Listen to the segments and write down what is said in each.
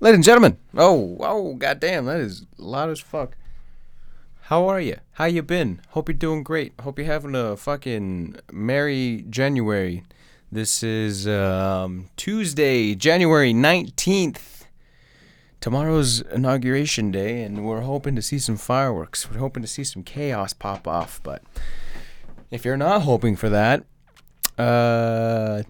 Ladies and gentlemen, oh, oh, goddamn, that is loud as fuck. How are you? How you been? Hope you're doing great. Hope you're having a fucking merry January. This is um, Tuesday, January 19th. Tomorrow's inauguration day, and we're hoping to see some fireworks. We're hoping to see some chaos pop off, but if you're not hoping for that, uh,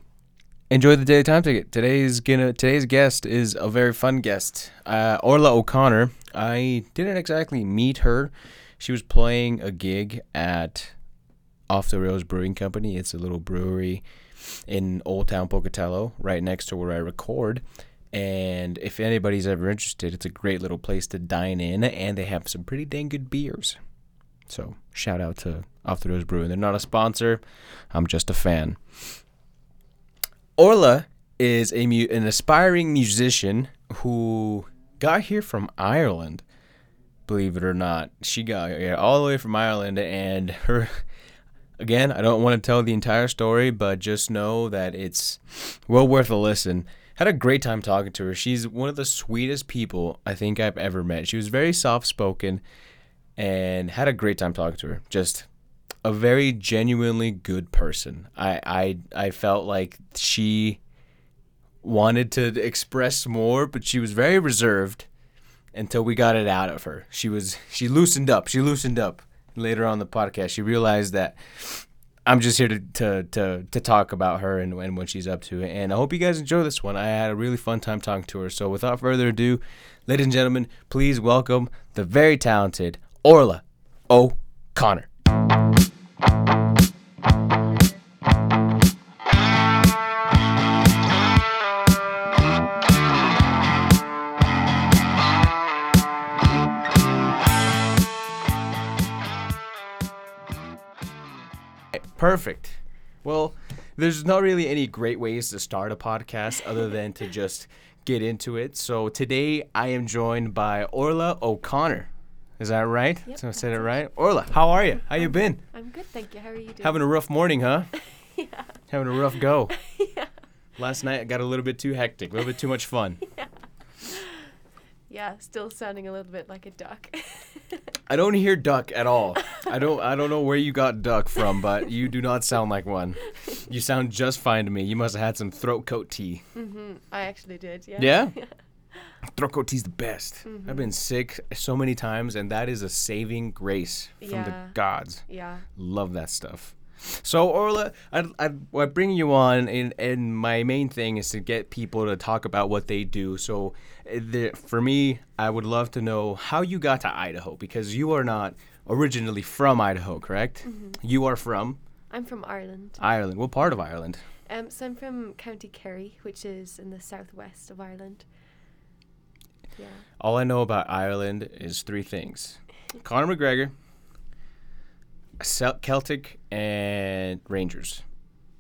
enjoy the daily time ticket. Today's gonna today's guest is a very fun guest. Uh, Orla O'Connor. I didn't exactly meet her. She was playing a gig at Off the Rails Brewing Company. It's a little brewery in Old Town Pocatello, right next to where I record. And if anybody's ever interested, it's a great little place to dine in, and they have some pretty dang good beers. So shout out to Off the Rails Brewing. They're not a sponsor. I'm just a fan. Orla is a mu- an aspiring musician who got here from Ireland. Believe it or not, she got here all the way from Ireland, and her. Again, I don't want to tell the entire story, but just know that it's well worth a listen. Had a great time talking to her. She's one of the sweetest people I think I've ever met. She was very soft spoken and had a great time talking to her. Just a very genuinely good person. I I I felt like she wanted to express more, but she was very reserved until we got it out of her. She was she loosened up. She loosened up later on the podcast. She realized that I'm just here to to to, to talk about her and, and what she's up to. And I hope you guys enjoy this one. I had a really fun time talking to her. So without further ado, ladies and gentlemen, please welcome the very talented Orla O'Connor. Perfect. Well, there's not really any great ways to start a podcast other than to just get into it. So today I am joined by Orla O'Connor. Is that right? Yep, so I said it right. Orla, how are you? How you been? I'm good, thank you. How are you doing? Having a rough morning, huh? yeah. Having a rough go. yeah. Last night I got a little bit too hectic, a little bit too much fun. Yeah, still sounding a little bit like a duck. I don't hear duck at all. I don't I don't know where you got duck from, but you do not sound like one. You sound just fine to me. You must have had some throat coat tea. hmm I actually did, yeah. Yeah? Throat coat tea's the best. Mm-hmm. I've been sick so many times, and that is a saving grace from the gods. Yeah. Love that stuff. So Orla, I I, I bring you on, and and my main thing is to get people to talk about what they do. So, the, for me, I would love to know how you got to Idaho because you are not originally from Idaho, correct? Mm-hmm. You are from I'm from Ireland. Ireland. What part of Ireland? Um, so I'm from County Kerry, which is in the southwest of Ireland. Yeah. All I know about Ireland is three things: Conor McGregor, Celtic, and Rangers.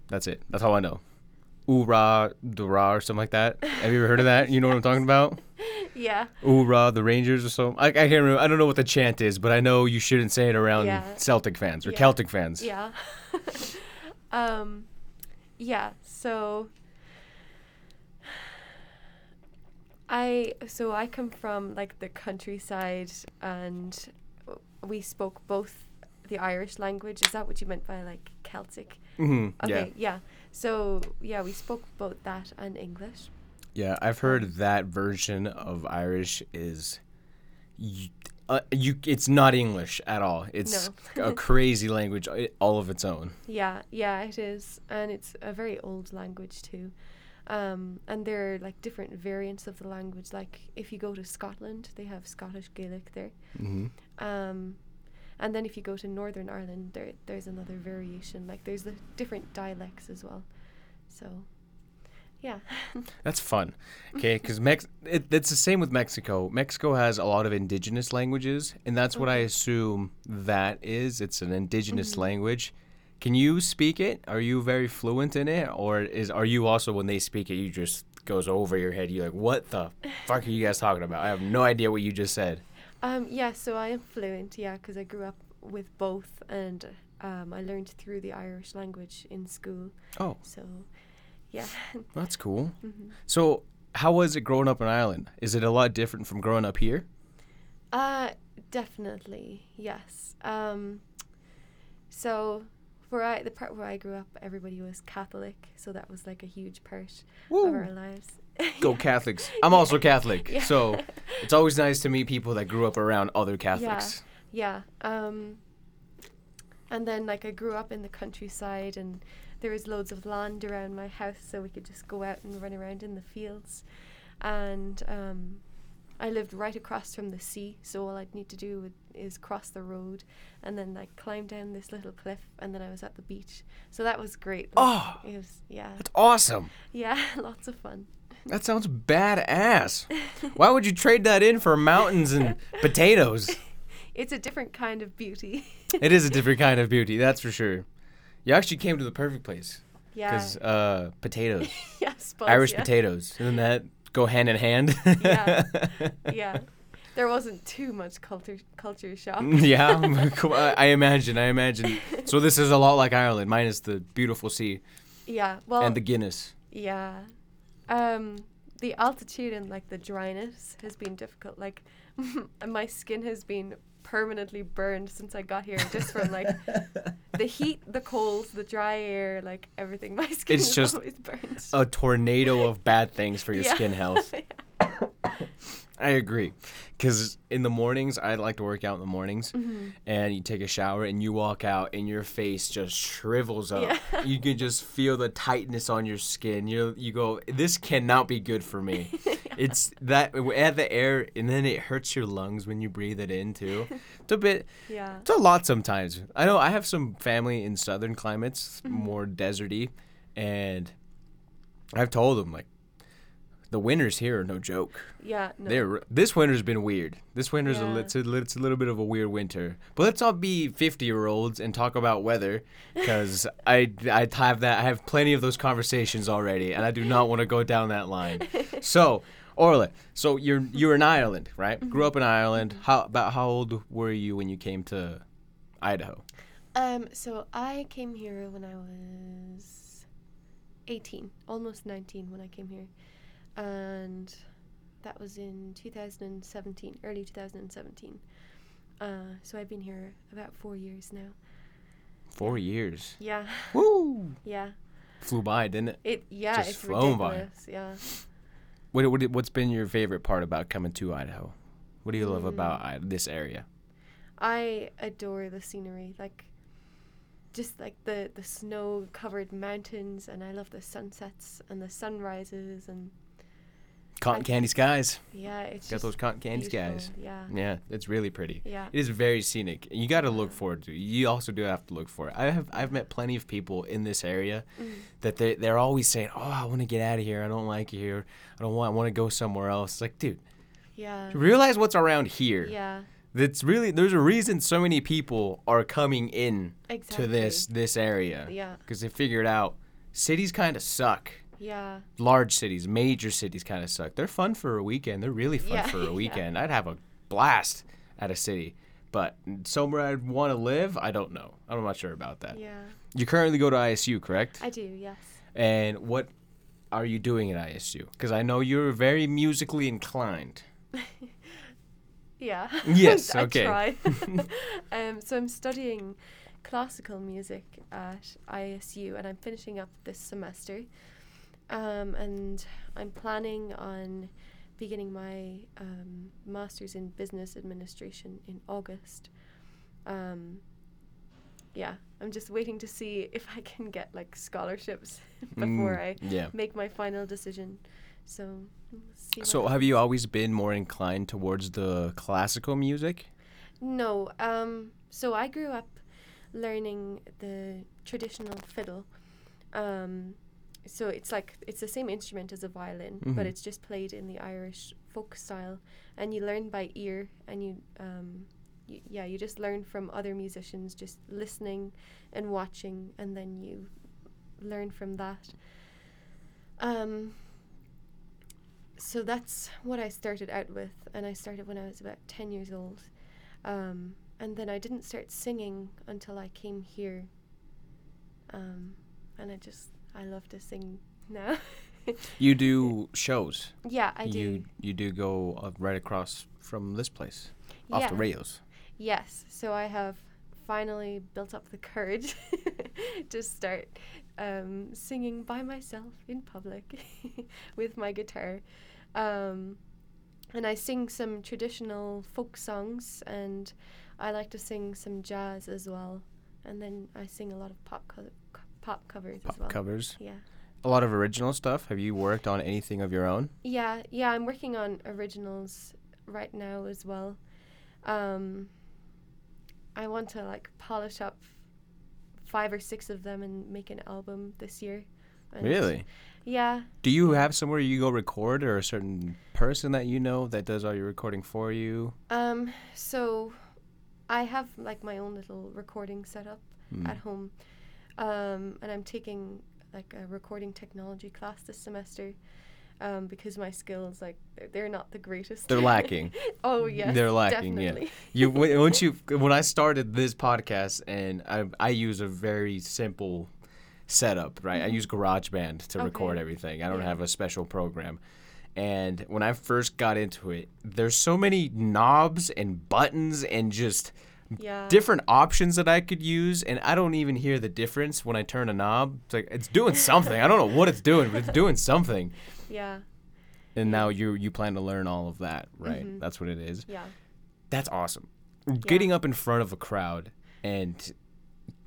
That's it. That's all I know. Oorah, Dura, or something like that. Have you ever heard of that? You know what I'm talking about? Yeah. Oorah, the Rangers, or something. I, I can't remember. I don't know what the chant is, but I know you shouldn't say it around Yeah. Celtic fans or Yeah. Celtic fans. Yeah. um, yeah. So I so I come from like the countryside, and we spoke both the Irish language. Is that what you meant by like Celtic? hmm Okay. Yeah. So yeah, we spoke both that and English. Yeah, I've heard that version of Irish is, y- uh, you. It's not English at all. It's a crazy language, all of its own. Yeah, yeah, it is, and it's a very old language too. Um, and there are like different variants of the language. Like if you go to Scotland, they have Scottish Gaelic there. hmm Um, and then if you go to Northern Ireland, there there's another variation. Like there's the different dialects as well. So, yeah. That's fun. Okay, because Mex- it, it's the same with Mexico. Mexico has a lot of indigenous languages, and that's what I assume that is. It's an indigenous Mhm. language. Can you speak it? Are you very fluent in it, or is are you also when they speak it, you just goes over your head? You're like, what the fuck are you guys talking about? I have no idea what you just said. Um, yeah, so I am fluent, yeah, because I grew up with both, and um, I learned through the Irish language in school. Oh, So, yeah. that's cool. hmm So how was it growing up in Ireland? Is it a lot different from growing up here? Uh, definitely, yes. Um, so where I the part where I grew up, everybody was Catholic, so that was like a huge part of our lives. Go Catholics. I'm also Catholic. Yeah. So it's always nice to meet people that grew up around other Catholics. Yeah. Um, and then like I grew up in the countryside and there was loads of land around my house so we could just go out and run around in the fields. And um, I lived right across from the sea, so all I'd need to do is cross the road and then like climb down this little cliff and then I was at the beach. So that was great. Like, Oh. it was yeah. That's awesome. Yeah, lots of fun. That sounds badass. Why would you trade that in for mountains and potatoes? It's a different kind of beauty. It is a different kind of beauty, that's for sure. You actually came to the perfect place yeah. because uh, potatoes, yeah, suppose, Irish yeah. potatoes, doesn't that go hand in hand? Yeah. yeah. There wasn't too much culture culture shock. yeah. I I imagine. I imagine. So this is a lot like Ireland, minus the beautiful sea Yeah. Well. and the Guinness. yeah. Um, the altitude and like the dryness has been difficult. Like, my skin has been permanently burned since I got here, just from like the heat, the cold, the dry air, like everything. My skin It's is just always burned. A tornado of bad things for your Yeah. skin health. I agree. Because in the mornings, I like to work out in the mornings, Mm-hmm. and you take a shower and you walk out, and your face just shrivels up. Yeah. You can just feel the tightness on your skin. You you go, this cannot be good for me. It's that add the air, and then it hurts your lungs when you breathe it in too. It's a bit. yeah. It's a lot sometimes. I know I have some family in southern climates, Mm-hmm. more deserty, and I've told them like the winters here are no joke. Yeah. No. They're this winter's been weird. This winter's a, Yeah. li- it's, a, it's a little bit of a weird winter. But let's all be 50 year olds and talk about weather because I I have that I have plenty of those conversations already, and I do not want to go down that line. So. Orla, so you're you're in Ireland, right? Mm-hmm. Grew up in Ireland. How about how old were you when you came to Idaho? Um, so I came here when I was 18, almost 19 when I came here. And that was in 2017, early 2017. Uh, so I've been here about four years now. Four years. Yeah, Woo! yeah. Flew by, didn't it? It yeah, Just it's flown by. ridiculous. Yeah. What, what what's been your favorite part about coming to Idaho? What do you love Mm. about I, this area? I adore the scenery, like just like the the snow covered mountains and I love the sunsets and the sunrises and Cotton candy skies. yeah, it's Got those cotton candy beautiful, skies. Yeah. Yeah, it's really pretty. Yeah. It is very scenic. You got to look forward to. it. You also do have to look for it. I have I've met plenty of people in this area Mm. that they they're always saying, "Oh, I want to get out of here. I don't like it here. I don't want. I want to go somewhere else." It's like, dude, Yeah. realize what's around here. Yeah. That's really there's a reason so many people are coming in Exactly. to this this area Yeah. because they figured out cities kind of suck. Yeah. Large cities, major cities kind of suck. They're fun for a weekend. They're really fun Yeah, for a weekend. I'd have a blast at a city, but somewhere I'd want to live, I don't know. I'm not sure about that. Yeah. You currently go to ISU, correct? I do. Yes. and what are you doing at ISU? Because I know you're very musically inclined. Yeah. Yes, I okay. try. um, so I'm studying classical music at ISU, and I'm finishing up this semester. Um, and I'm planning on beginning my um, master's in business administration in August. Um, yeah, I'm just waiting to see if I can get like scholarships before Mm, I yeah. make my final decision. So, So have you always been more inclined towards the classical music? No. Um. So I grew up learning the traditional fiddle. Um. So it's like it's the same instrument as a violin, Mhm. but it's just played in the Irish folk style, and you learn by ear, and you um. Y- yeah, you just learn from other musicians, just listening and watching, and then you learn from that. Um, so that's what I started out with, and I started when I was about 10 years old. Um, and then I didn't start singing until I came here. Um, and I just, I love to sing now. You do shows. yeah, I do. You you do go uh, right across from this place, off yeah. the rails. Yes. So I have finally built up the courage to start um, singing by myself in public with my guitar. Um, and I sing some traditional folk songs, and I like to sing some jazz as well. And then I sing a lot of pop co- pop covers Pop as well. covers. Yeah. A lot of original stuff. Have you worked on anything of your own? Yeah, yeah, I'm working on originals right now as well. Um, I want to like polish up five or six of them and make an album this year. And Really? Yeah. Do you have somewhere you go record, or a certain person that you know that does all your recording for you? Um, so I have like my own little recording setup Hmm. at home. Um, and I'm taking like a recording technology class this semester. Um, because my skills like they're- they're not the greatest. They're lacking. oh yes, They're lacking, yeah. you when- once you when I started this podcast and I I use a very simple setup, right? I use GarageBand to record everything. I don't Yeah. have a special program. And when I first got into it, there's so many knobs and buttons and just yeah. different options that I could use, and I don't even hear the difference when I turn a knob. It's like it's doing something. I don't know what it's doing, but it's doing something. Yeah. And now you you plan to learn all of that, right? Mhm. That's what it is. Yeah. That's awesome. Getting up in front of a crowd and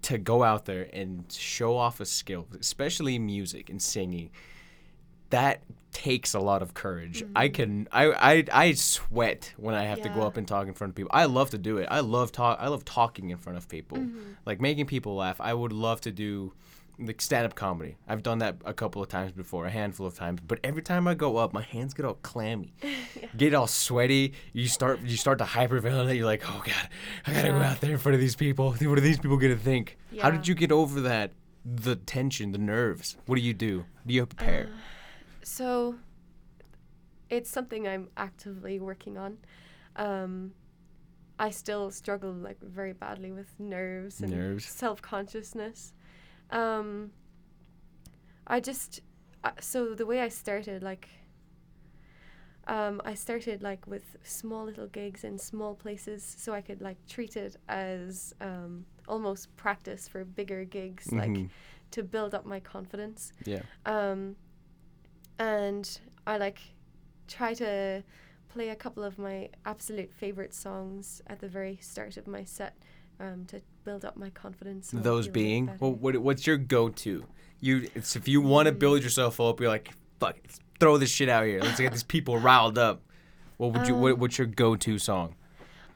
to go out there and show off a skill, especially music and singing, that takes a lot of courage. I can I, I I sweat when I have to go Mm-hmm. Up and talk in front of people. I love to do it. I love talk I love talking in front of people. Mm-hmm. Like making people laugh. I would love to do like stand-up comedy. I've done that a couple of times before, a handful of times. But every time I go up, my hands get all clammy, get all sweaty. You start you start to hyperventilate. You're like, oh god, I gotta go out there in front of these people. What are these people gonna think? How did you get over that? The tension, the nerves. What do you do? Do you prepare? So it's something I'm actively working on. Um, I still struggle like very badly with nerves and Nerves. self consciousness. Um, I just uh, so the way I started like. Um, I started like with small little gigs in small places, so I could like treat it as um, almost practice for bigger gigs, like Mhm. to build up my confidence. Yeah. Um, and I like try to play a couple of my absolute favorite songs at the very start of my set um, to build up my confidence. Those feel a bit being, well, what, what's your go-to? You, it's if you want to Mm. build yourself up, you're like, fuck, throw this shit out here. Let's get these people riled up. What would you? What, Um, what's your go-to song?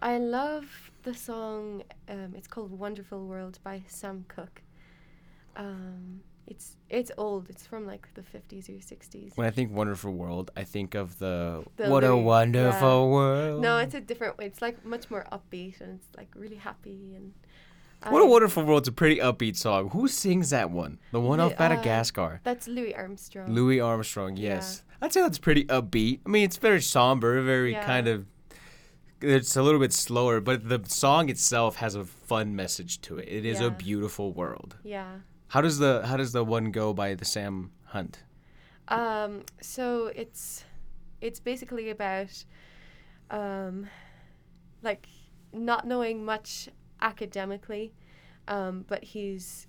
I love the song. Um, it's called "Wonderful World" by Sam Cooke. Um, it's it's old. It's from like the fifties or sixties. When I think "Wonderful World," I think of the, The "What a Wonderful yeah. World." No, it's a different way. It's like much more upbeat and it's like really happy and. "What a Wonderful World's a pretty upbeat song. Who sings that one? The one off uh, Madagascar. That's Louis Armstrong. Louis Armstrong. Yes, I'd say that's pretty upbeat. I mean, it's very somber, very Yeah. kind of. It's a little bit slower, but the song itself has a fun message to it. It is a beautiful world. Yeah. How does the How does the one go by the Sam Hunt? Um, so it's it's basically about um, like not knowing much academically, um, but he's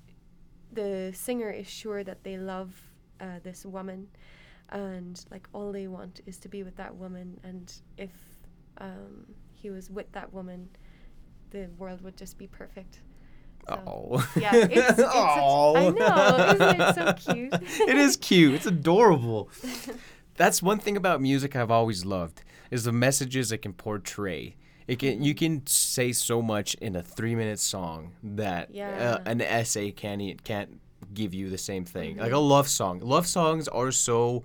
the singer is sure that they love uh, this woman, and like all they want is to be with that woman, and if um, he was with that woman, the world would just be perfect. So, Oh. Yeah, it's, it's such, I know, isn't it so cute? it is cute. It's adorable. That's one thing about music I've always loved is the messages it can portray. It can you can say so much in a three minute song that Yeah. uh, an essay can't e- can't give you the same thing. Like a Mm-hmm. love song. Love songs are so.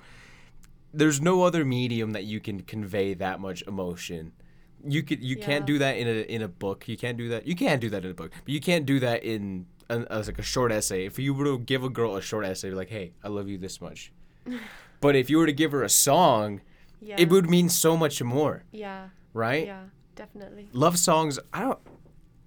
There's no other medium that you can convey that much emotion. You could you can't do that in a in a book. You can't do that. You can't do that in a book, but you can't do that in an, as like a short essay. If you were to give a girl a short essay, like, "Hey, I love you this much," but if you were to give her a song, yeah. it would mean so much more, Yeah, right? yeah, definitely. Love songs. I don't.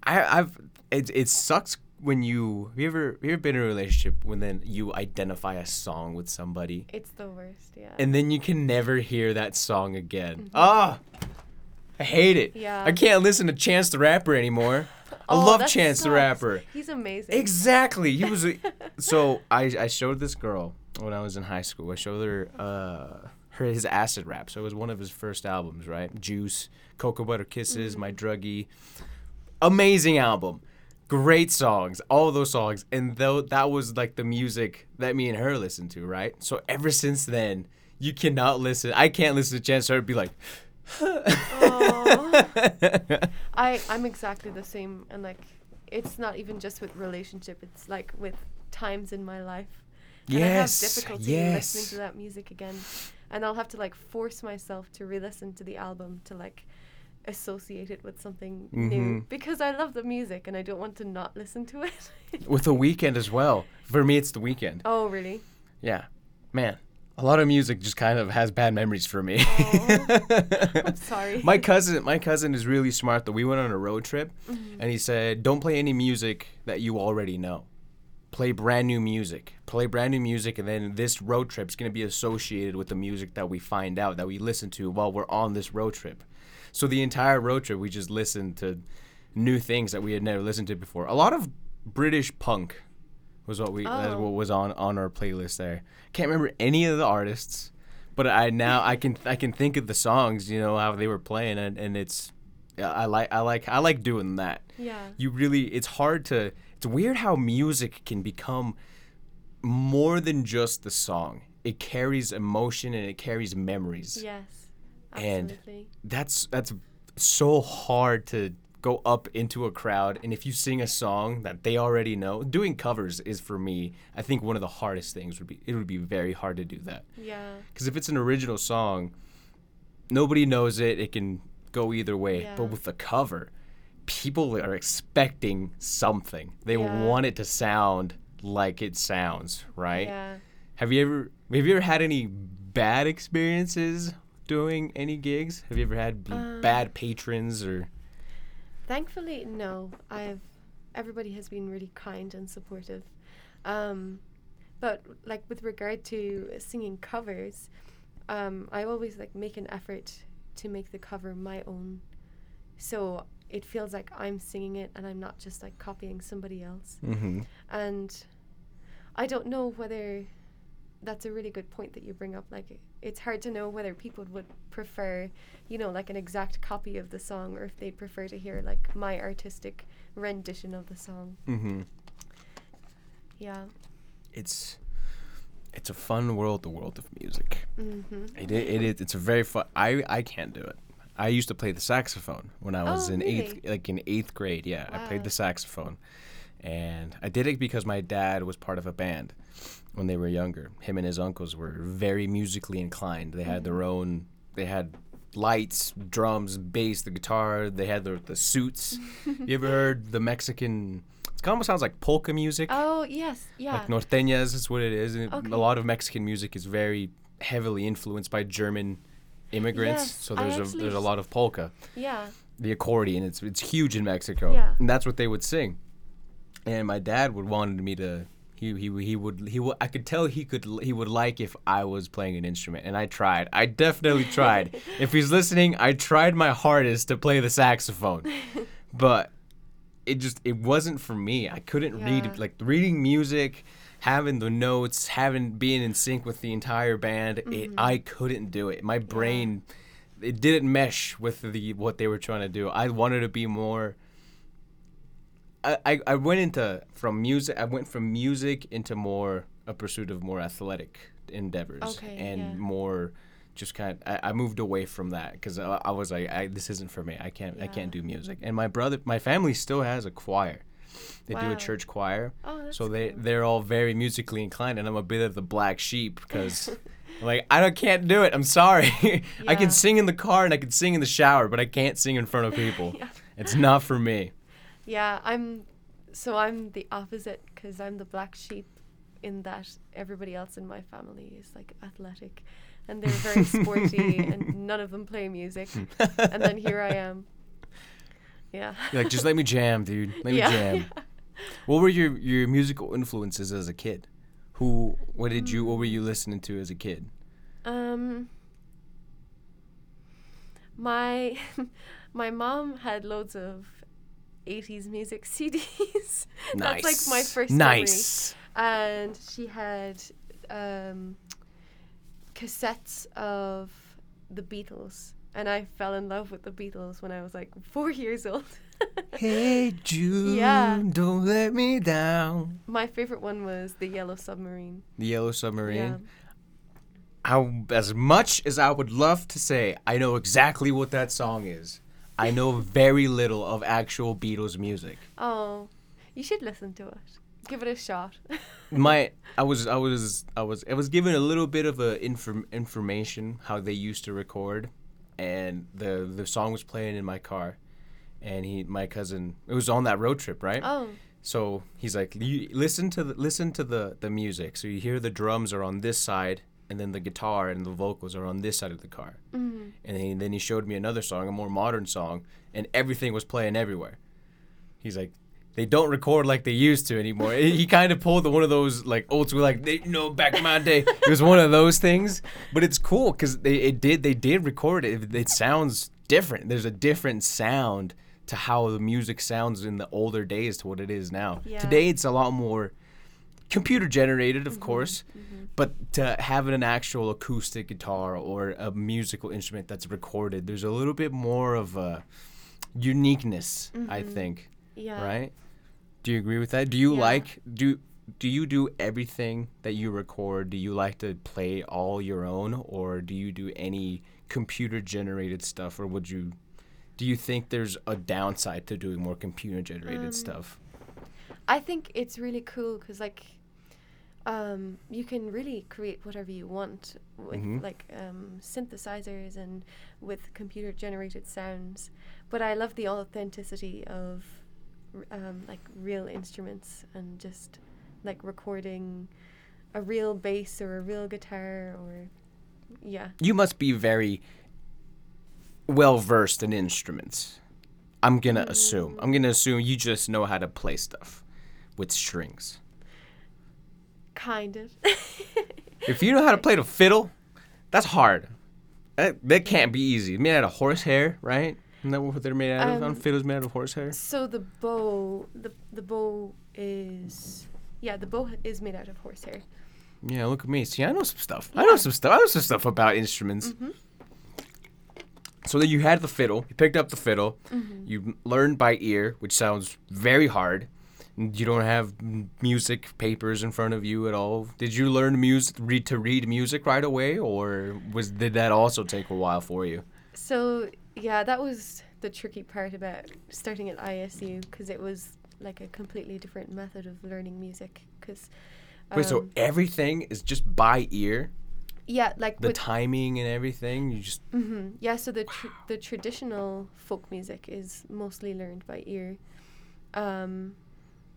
I I've it it sucks when you have you ever have you ever been in a relationship when then you identify a song with somebody It's the worst. Yeah. and then you can never hear that song again. Ah, I hate it. Mm-hmm. Yeah. I can't listen to Chance the Rapper anymore. I Oh, love Chance the. Rapper. He's amazing. Exactly. He was. A, so I I showed this girl when I was in high school. I showed her uh her his acid rap. So it was one of his first albums, right? Juice, Cocoa Butter Kisses, My Druggie. Amazing album. Great songs, all those songs, and though that was like the music that me and her listened to, right? So ever since then, you cannot listen. I can't listen to Chance the Rapper and be like. I I'm exactly the same, and like, it's not even just with relationship. It's like with times in my life. And I have difficulty yes. listening to that music again, and I'll have to like force myself to re-listen to the album to like associate it with something new Mhm. because I love the music and I don't want to not listen to it. With the Weeknd as well. For me, it's the Weeknd. oh really? Yeah, man, a lot of music just kind of has bad memories for me. I'm sorry. my cousin, my cousin is really smart. Though we went on a road trip, Mm-hmm. and he said, "Don't play any music that you already know. Play brand new music. Play brand new music, and then this road trip is gonna be associated with the music that we find out that we listen to while we're on this road trip. So the entire road trip, we just listened to new things that we had never listened to before. A lot of British punk was what we that's Oh. what was on on our playlist there. Can't remember any of the artists, but I now I can I can think of the songs, you know, how they were playing and, and it's I like I like I like doing that. yeah. You really it's hard to it's weird how music can become more than just the song. It carries emotion and it carries memories. Yes. Absolutely. And- That's that's so hard to go up into a crowd and if you sing a song that they already know, doing covers is for me, I think one of the hardest things would be it would be very hard to do that. yeah. Because if it's an original song, nobody knows it. It can go either way. Yeah. But with the cover, people are expecting something. They Yeah. want it to sound like it sounds, right? Yeah. Have you ever have you ever had any bad experiences doing any gigs? Have you ever had b- Uh, bad patrons or Thankfully, no. I've everybody has been really kind and supportive. Um, but like with regard to singing covers, um, I always like make an effort to make the cover my own, so it feels like I'm singing it and I'm not just like copying somebody else. mm-hmm. And I don't know whether that's a really good point that you bring up. Like, it's hard to know whether people would prefer, you know, like an exact copy of the song or if they'd prefer to hear like my artistic rendition of the song. Mm-hmm. Yeah. It's it's a fun world, the world of music. Mm-hmm. It, it is. It's a very fun. I I can't do it. I used to play the saxophone when I was Oh, in eighth, like in eighth grade. Yeah, I played the saxophone, and I did it because my dad was part of a band when they were younger. Him and his uncles were very musically inclined. They had their own. They had lights, drums, bass, the guitar. They had the the suits. you ever heard the Mexican? It almost sounds like polka music Oh yes, yeah. like norteñas is what it is and Okay. a lot of mexican music is very heavily influenced by german immigrants Yes, so there's a there's a lot of polka yeah. the accordion it's it's huge in mexico Yeah. and that's what they would sing and my dad would wanted me to he, he, he would he would I could tell he could he would like if I was playing an instrument and I tried I definitely tried if he's listening I tried my hardest to play the saxophone but it just it wasn't for me. I couldn't Yeah. read like reading music, having the notes, having being in sync with the entire band. It Mm-hmm. I couldn't do it. My brain it didn't mesh with the what they were trying to do. I wanted to be more I, I, went into from music I went from music into more a pursuit of more athletic endeavors Okay, and yeah. more just kind of, I, I moved away from that because I, I was like I, this isn't for me. I can't I can't do music. And my brother my family still has a choir. They do a church choir. Oh, that's so they cool. they're all very musically inclined and I'm a bit of the black sheep because like I don't can't do it. I'm sorry. I can sing in the car and I can sing in the shower but I can't sing in front of people. Yeah. it's not for me Yeah, I'm. So I'm the opposite because I'm the black sheep, in that everybody else in my family is like athletic, and they're very sporty, and none of them play music. and then here I am. Yeah. You're like just let me jam dude let me yeah. jam what were your your musical influences as a kid? Who? What did you? What were you listening to as a kid? Um, my my mom had loads of 80s music CDs. Nice. That's like my first memory. Nice. And she had um, cassettes of the Beatles. And I fell in love with the Beatles when I was like four years old. Hey Jude, Yeah. don't let me down. My favorite one was the Yellow Submarine. The Yellow Submarine. Yeah. How as much as I would love to say I know exactly what that song is, I know very little of actual Beatles music. Oh, you should listen to it. Give it a shot. My I was I was I was I was given a little bit of a inform, information how they used to record, and the the song was playing in my car, and he my cousin it was on that road trip right. oh, So he's like, listen to the listen to the the music. So you hear the drums are on this side, and then the guitar and the vocals are on this side of the car. mm, And then, then he showed me another song, a more modern song, and everything was playing everywhere. He's like, they don't record like they used to anymore. he kind of pulled one of those like old school, like they you know back in my day. It was one of those things, but it's cool because they it did they did record it. It, it sounds different. There's a different sound to how the music sounds in the older days to what it is now. Yeah. Today it's a lot more computer generated, of mm-hmm. course, mm-hmm. but to have an actual acoustic guitar or a musical instrument that's recorded, there's a little bit more of a uniqueness, I mm-hmm. think, yeah. right? Do you agree with that? Do you Yeah. like do do you do everything that you record? Do you like to play all your own or do you do any computer generated stuff or would you do you think there's a downside to doing more computer generated Um, stuff? I think it's really cool because like um, you can really create whatever you want with Mhm. like um, synthesizers and with computer generated sounds. But I love the authenticity of r- um, like real instruments and just like recording a real bass or a real guitar or yeah. you must be very well versed in instruments. I'm gonna assume. I'm gonna assume you just know how to play stuff with strings. Kind of. If you know how to play the fiddle, that's hard. That, that can't be easy. Made out of horsehair, right? Isn't that what they're made out of? Um, fiddles made out of horsehair. So the bow, the the bow is yeah, the bow is made out of horsehair. Yeah, look at me. See, I know some stuff. I know some stuff. I know some stuff about instruments. Mm-hmm. So then you had the fiddle. You picked up the fiddle. Mm-hmm. You learned by ear, which sounds very hard. You don't have music papers in front of you at all. Did you learn music, read to read music right away, or was did that also take a while for you? So yeah, that was the tricky part about starting at ISU because it was like a completely different method of learning music. Because Wait, so everything is just by ear, yeah, like the timing and everything. You just hmm yeah, so the tr- the traditional folk music is mostly learned by ear, um,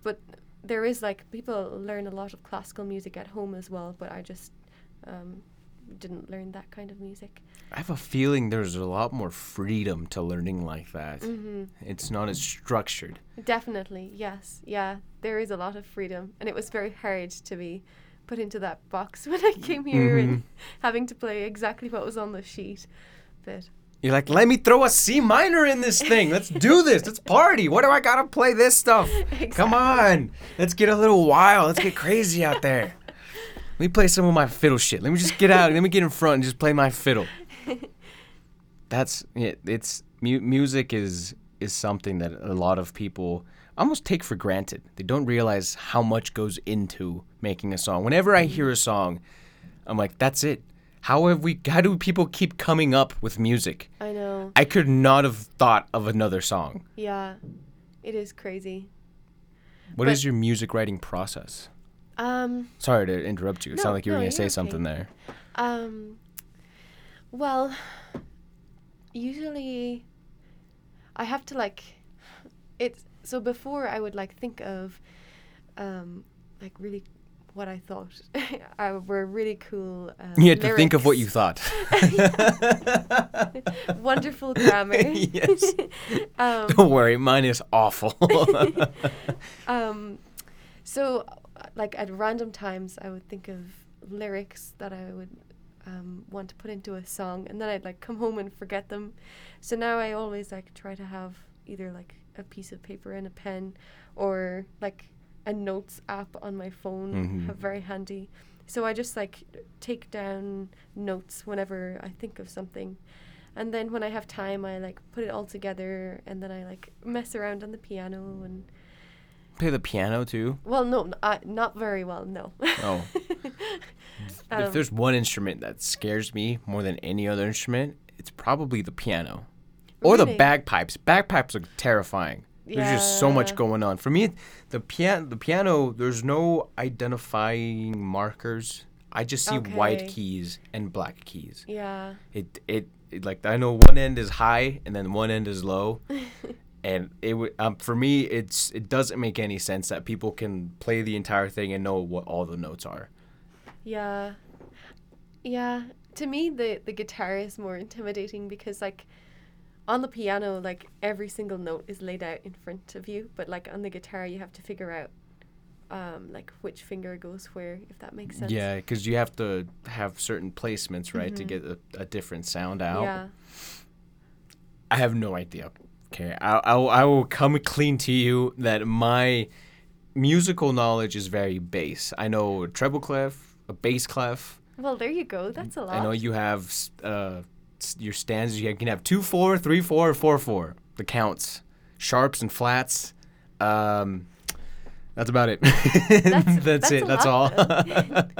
but there is like people learn a lot of classical music at home as well. But I just um, didn't learn that kind of music. I have a feeling there's a lot more freedom to learning like that. hmm It's not as structured. Definitely, yes, yeah. There is a lot of freedom, and it was very hard to be put into that box when I came here and having to play exactly what was on the sheet. But You're like, let me throw a C minor in this thing. Let's do this. Let's party. What do I gotta play this stuff? Come on. Let's get a little wild. Let's get crazy out there. Let me play some of my fiddle shit. Let me just get out. Let me get in front and just play my fiddle. That's it. It's mu- music is is something that a lot of people almost take for granted. They don't realize how much goes into making a song. Whenever I hear a song, I'm like, that's it. How have we? How do people keep coming up with music? I know, I could not have thought of another song. yeah, it is crazy. What is But- your music writing process? Um, Sorry to interrupt you. It No, sounded like you were going to say you're something there. um, well, usually I have to like it's so before I would like think of um like really what I thought uh, were really cool. Um, You had to think of what you thought. Wonderful grammar. Yes. um, Don't worry, mine is awful. um, so, uh, like at random times, I would think of lyrics that I would um, want to put into a song, and then I'd like come home and forget them. So now I always like try to have either like a piece of paper and a pen, or like a notes app on my phone, Mhm. have very handy. So I just like take down notes whenever I think of something. And then when I have time, I like put it all together, and then I like mess around on the piano and Play the piano too. well, no, uh, not very well, no. Oh. Um, if there's one instrument that scares me more than any other instrument, it's probably the piano. Or the bagpipes. Bagpipes are terrifying. There's just so much going on. For me, the piano, the piano, there's no identifying markers. I just see white keys and black keys. yeah, It, it it like I know one end is high and then one end is low. and it um, for me it's it doesn't make any sense that people can play the entire thing and know what all the notes are. yeah, yeah. To me, the the guitar is more intimidating because like on the piano, like every single note is laid out in front of you, but like on the guitar, you have to figure out um like which finger goes where, if that makes sense. Yeah, because you have to have certain placements, right, to Mhm. get a, a different sound out. Yeah. I have no idea. Okay, I, I, will- I will come clean to you that my musical knowledge is very base. I know a treble clef, a bass clef. Well, there you go. That's a lot. I know you have uh, your stanzas. You can have two four, three four, four four. The counts, sharps and flats. Um, that's about it. that's, that's it. That's all. a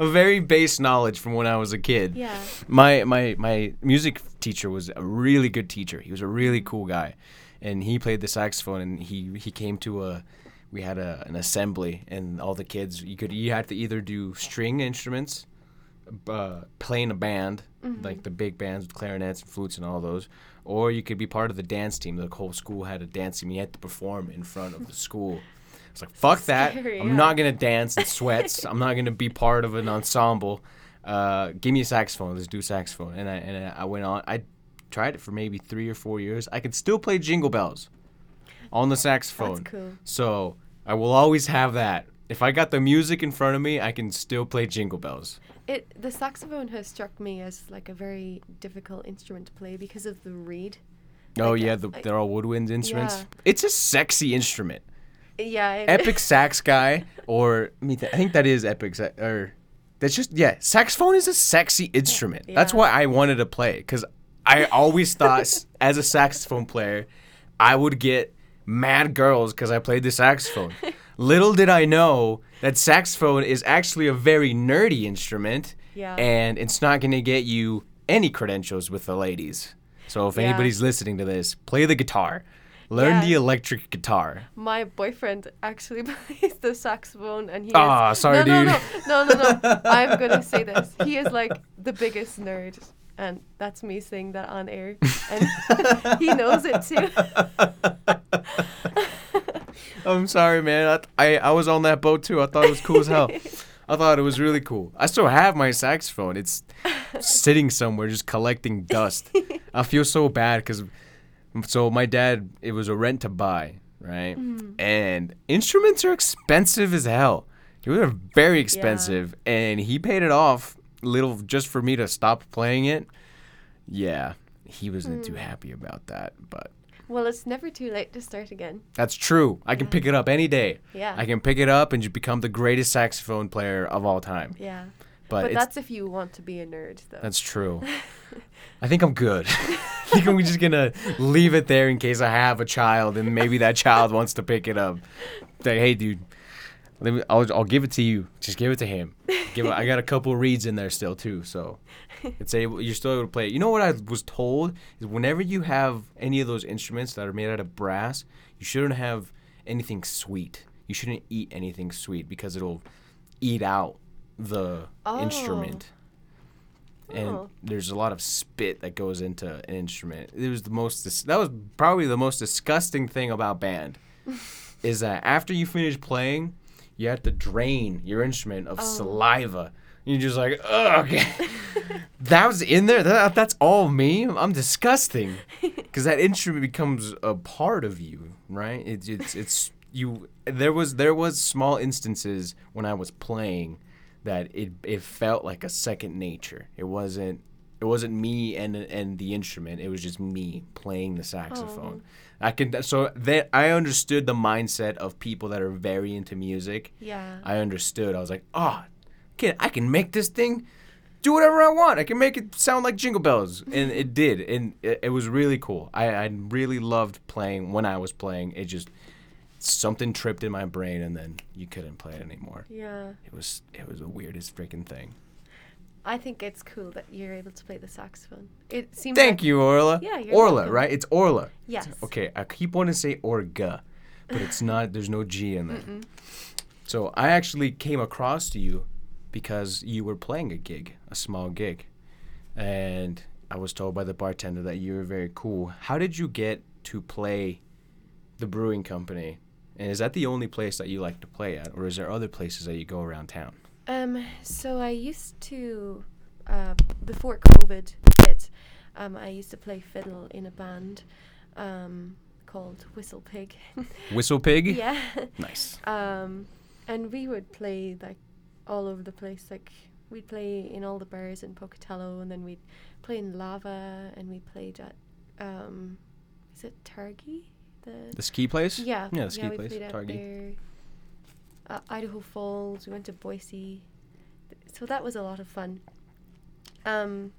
very base knowledge from when I was a kid. Yeah. My my my music teacher was a really good teacher. He was a really cool guy, and he played the saxophone. And he he came to a we had a, an assembly, and all the kids you could you had to either do string instruments, uh, play in a band like the big bands with clarinets and flutes and all those, or you could be part of the dance team. The whole school had a dance team. You had to perform in front of the school. It's like fuck that. Scary, I'm yeah. not gonna dance in sweats. I'm not gonna be part of an ensemble. Uh, give me a saxophone. Let's do saxophone. And I and I I went on. I tried it for maybe three or four years. I could still play Jingle Bells on the saxophone. That's cool. So I will always have that. If I got the music in front of me, I can still play Jingle Bells. It the saxophone has struck me as like a very difficult instrument to play because of the reed. Oh Like, yeah, uh, the, like- they're all woodwind instruments. Yeah. It's a sexy instrument. Yeah. It, Epic sax guy, or I mean, I think that is epic. sa- Or that's just yeah. Saxophone is a sexy instrument. Yeah. That's why I wanted to play because I always thought as a saxophone player, I would get mad girls because I played the saxophone. Little did I know that saxophone is actually a very nerdy instrument, Yeah. and it's not going to get you any credentials with the ladies. So if Yeah. anybody's listening to this, play the guitar. Learn Yeah. the electric guitar. my boyfriend actually plays the saxophone, and he. Ah, is, sorry, no, dude. No, no, no, no, no. I'm gonna say this. He is like the biggest nerd, and that's me saying that on air, and he knows it too. I'm sorry, man. I, I I was on that boat too. I thought it was cool as hell. I thought it was really cool. I still have my saxophone. It's sitting somewhere just collecting dust. I feel so bad because so my dad it was a rent to buy, right? Mm. And instruments are expensive as hell. They were very expensive, and he paid it off little just for me to stop playing it. Yeah, he wasn't too mm. happy about that, but Well, it's never too late to start again. that's true. I can pick it up any day. Yeah. I can pick it up and just become the greatest saxophone player of all time. Yeah. But, But, that's if you want to be a nerd, though. that's true. I think I'm good. I think I'm just gonna leave it there in case I have a child and maybe that child wants to pick it up. Like, hey, dude, let me. I'll, I'll give it to you. Just give it to him. Give. it- I got a couple reeds in there still too, so it's able. You're still able to play it. You know what I was told is whenever you have any of those instruments that are made out of brass, you shouldn't have anything sweet. You shouldn't eat anything sweet because it'll eat out the Oh. instrument. And Oh. there's a lot of spit that goes into an instrument. It was the most. dis- That was probably the most disgusting thing about band, is that after you finish playing, you have to drain your instrument of Oh. saliva. You're just like, ugh. Okay. that was in there. That, that's all me. I'm disgusting. Because that instrument becomes a part of you, right? It's it's it's you. There was there was small instances when I was playing that it it felt like a second nature. It wasn't it wasn't me and and the instrument. It was just me playing the saxophone. Oh. I can so that I understood the mindset of people that are very into music. Yeah. I understood. I was like, oh, can I can make this thing do whatever I want. I can make it sound like jingle bells, and it did, and it, it was really cool. I, I really loved playing when I was playing. It just something tripped in my brain, and then you couldn't play it anymore. yeah. It was it was the weirdest freaking thing. I think it's cool that you're able to play the saxophone. It seems. Thank like, you, Orla. Yeah, you're Orla, welcome. right? It's Orla. Yes. Okay, I keep wanting to say Orga, but it's not. There's no G in there. So I actually came across to you because you were playing a gig, a small gig, and I was told by the bartender that you were very cool. How did you get to play the brewing company? And is that the only place that you like to play at, or is there other places that you go around town? Um. So I used to, uh, before COVID hit, um, I used to play fiddle in a band, um, called Whistle Pig. Whistle Pig. yeah. Nice. Um, and we would play like all over the place. Like we'd play in all the bars in Pocatello, and then we'd play in Lava, and we played at, um, is it Targhee? The The ski place. yeah, Yeah, the ski we place, Targhee. Uh, Idaho Falls. We went to Boise, so that was a lot of fun. Um,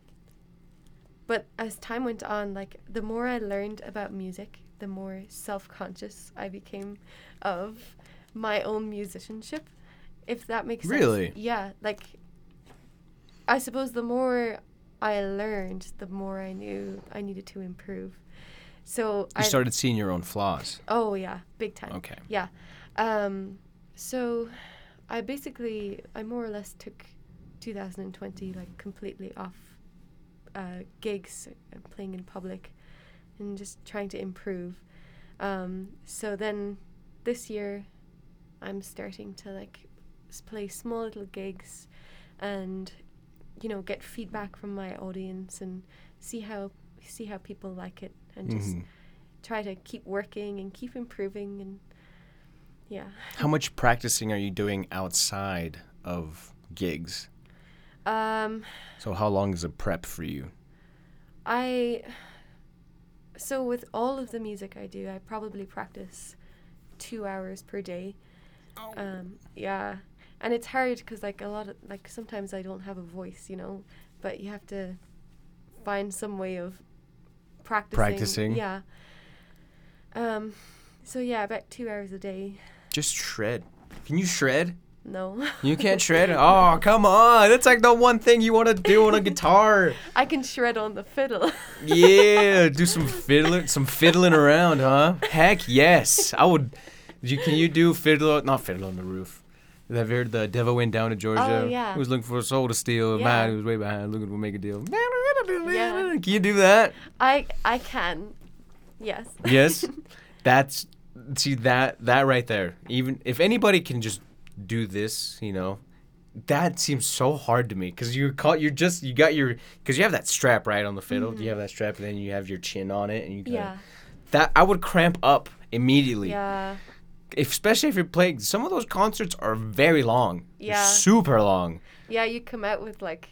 but as time went on, like the more I learned about music, the more self-conscious I became of my own musicianship. If that makes sense. Really? Yeah, like I suppose the more I learned, the more I knew I needed to improve. So You I started seeing your own flaws. Oh yeah, big time. Okay. Yeah. Um, so I basically I more or less took 2020 like completely off uh, gigs playing in public and just trying to improve. Um, so then this year I'm starting to like play small little gigs and you know get feedback from my audience and see how see how people like it and just Mhm. try to keep working and keep improving and yeah How much practicing are you doing outside of gigs? um So how long is a prep for you? i so with all of the music i do i probably practice two hours per day um yeah and it's hard because like a lot of like sometimes i don't have a voice you know but you have to find some way of practicing Practicing. yeah um so yeah about two hours a day Just shred. Can you shred? no You can't shred? Oh, come on. That's like the one thing you want to do on a guitar. i can shred on the fiddle Yeah, do some fiddling, some fiddling around, huh? Heck yes. I would you, can you do fiddle not fiddle on the roof? Have you heard the devil went down to Georgia? Oh, yeah. He was looking for a soul to steal. Yeah. man he was way behind looking to make a deal. Yeah. Can you do that? I I can. Yes. Yes. That's see that that right there. Even if anybody can just do this, you know, that seems so hard to me because you're caught. You're just you got your because you have that strap right on the fiddle. You have that strap, and then you have your chin on it, and you Mm-hmm. yeah. that. I would cramp up immediately, Yeah. If, especially if you're playing. Some of those concerts are very long. They're Yeah. super long. Yeah. You come out with like.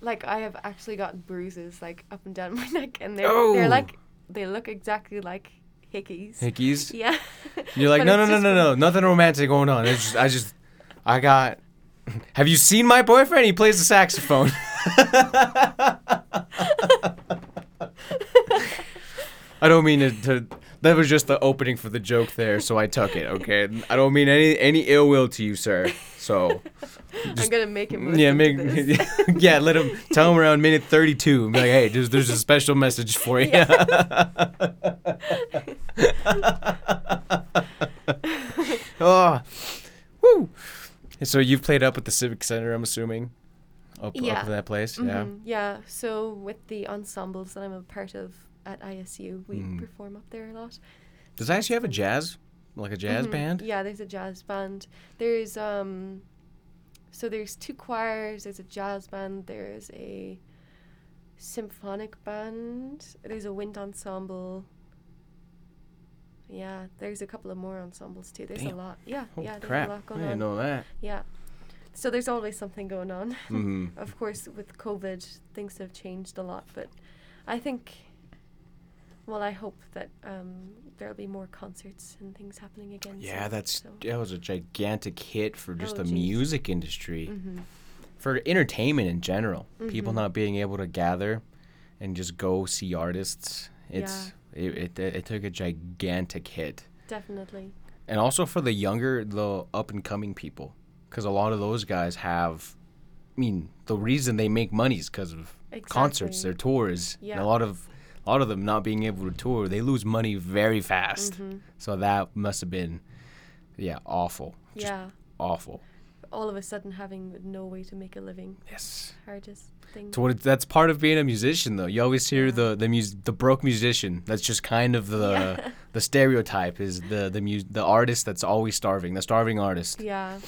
Like I have actually gotten bruises like up and down my neck, and they're Oh. they're like they look exactly like hickeys. Hickeys. Yeah. You're like, no, no, no, no, no, nothing romantic going on. It's just, I just, I got. Have you seen my boyfriend? He plays the saxophone. I don't mean to, to. That was just the opening for the joke there, so I took it. Okay, I don't mean any any ill will to you, sir. So, I'm gonna make him yeah, to make yeah, let him tell him around minute thirty-two. Be like, hey, there's there's a special message for you. oh, woo! So you've played up at the Civic Center, I'm assuming, up Yeah. up in that place, yeah. Mhm, Yeah. So with the ensembles that I'm a part of at ISU, we Mm. perform up there a lot. Does ISU have a jazz like a jazz Mhm. band. Yeah, there's a jazz band. There's um so there's two choirs, there's a jazz band, there's a symphonic band, there's a wind ensemble. Yeah, there's a couple of more ensembles too. There's Damn. a lot. Yeah, Holy yeah, there's crap! a lot going I didn't on. know that. Yeah. So there's always something going on. hmm Of course, with COVID, things have changed a lot, but I think, well, I hope that um, there'll be more concerts and things happening again. Yeah, soon, that's so. that was a gigantic hit for just Oh, the jeez. music industry, Mhm. for entertainment in general. People Mhm. not being able to gather and just go see artists. It's it, it it took a gigantic hit. Definitely. and also for the younger the up and coming people because a lot of those guys have i mean the reason they make money is because of concerts their tours and Yeah. a lot of a lot of them not being able to tour they lose money very fast Mhm. so that must have been yeah awful just Yeah. awful All of a sudden having no way to make a living. yes Hardest thing. so what that's part of being a musician though you always hear Yeah. the the mus- the broke musician that's just kind of the Yeah. the stereotype is the the mu- the artist that's always starving the starving artist yeah.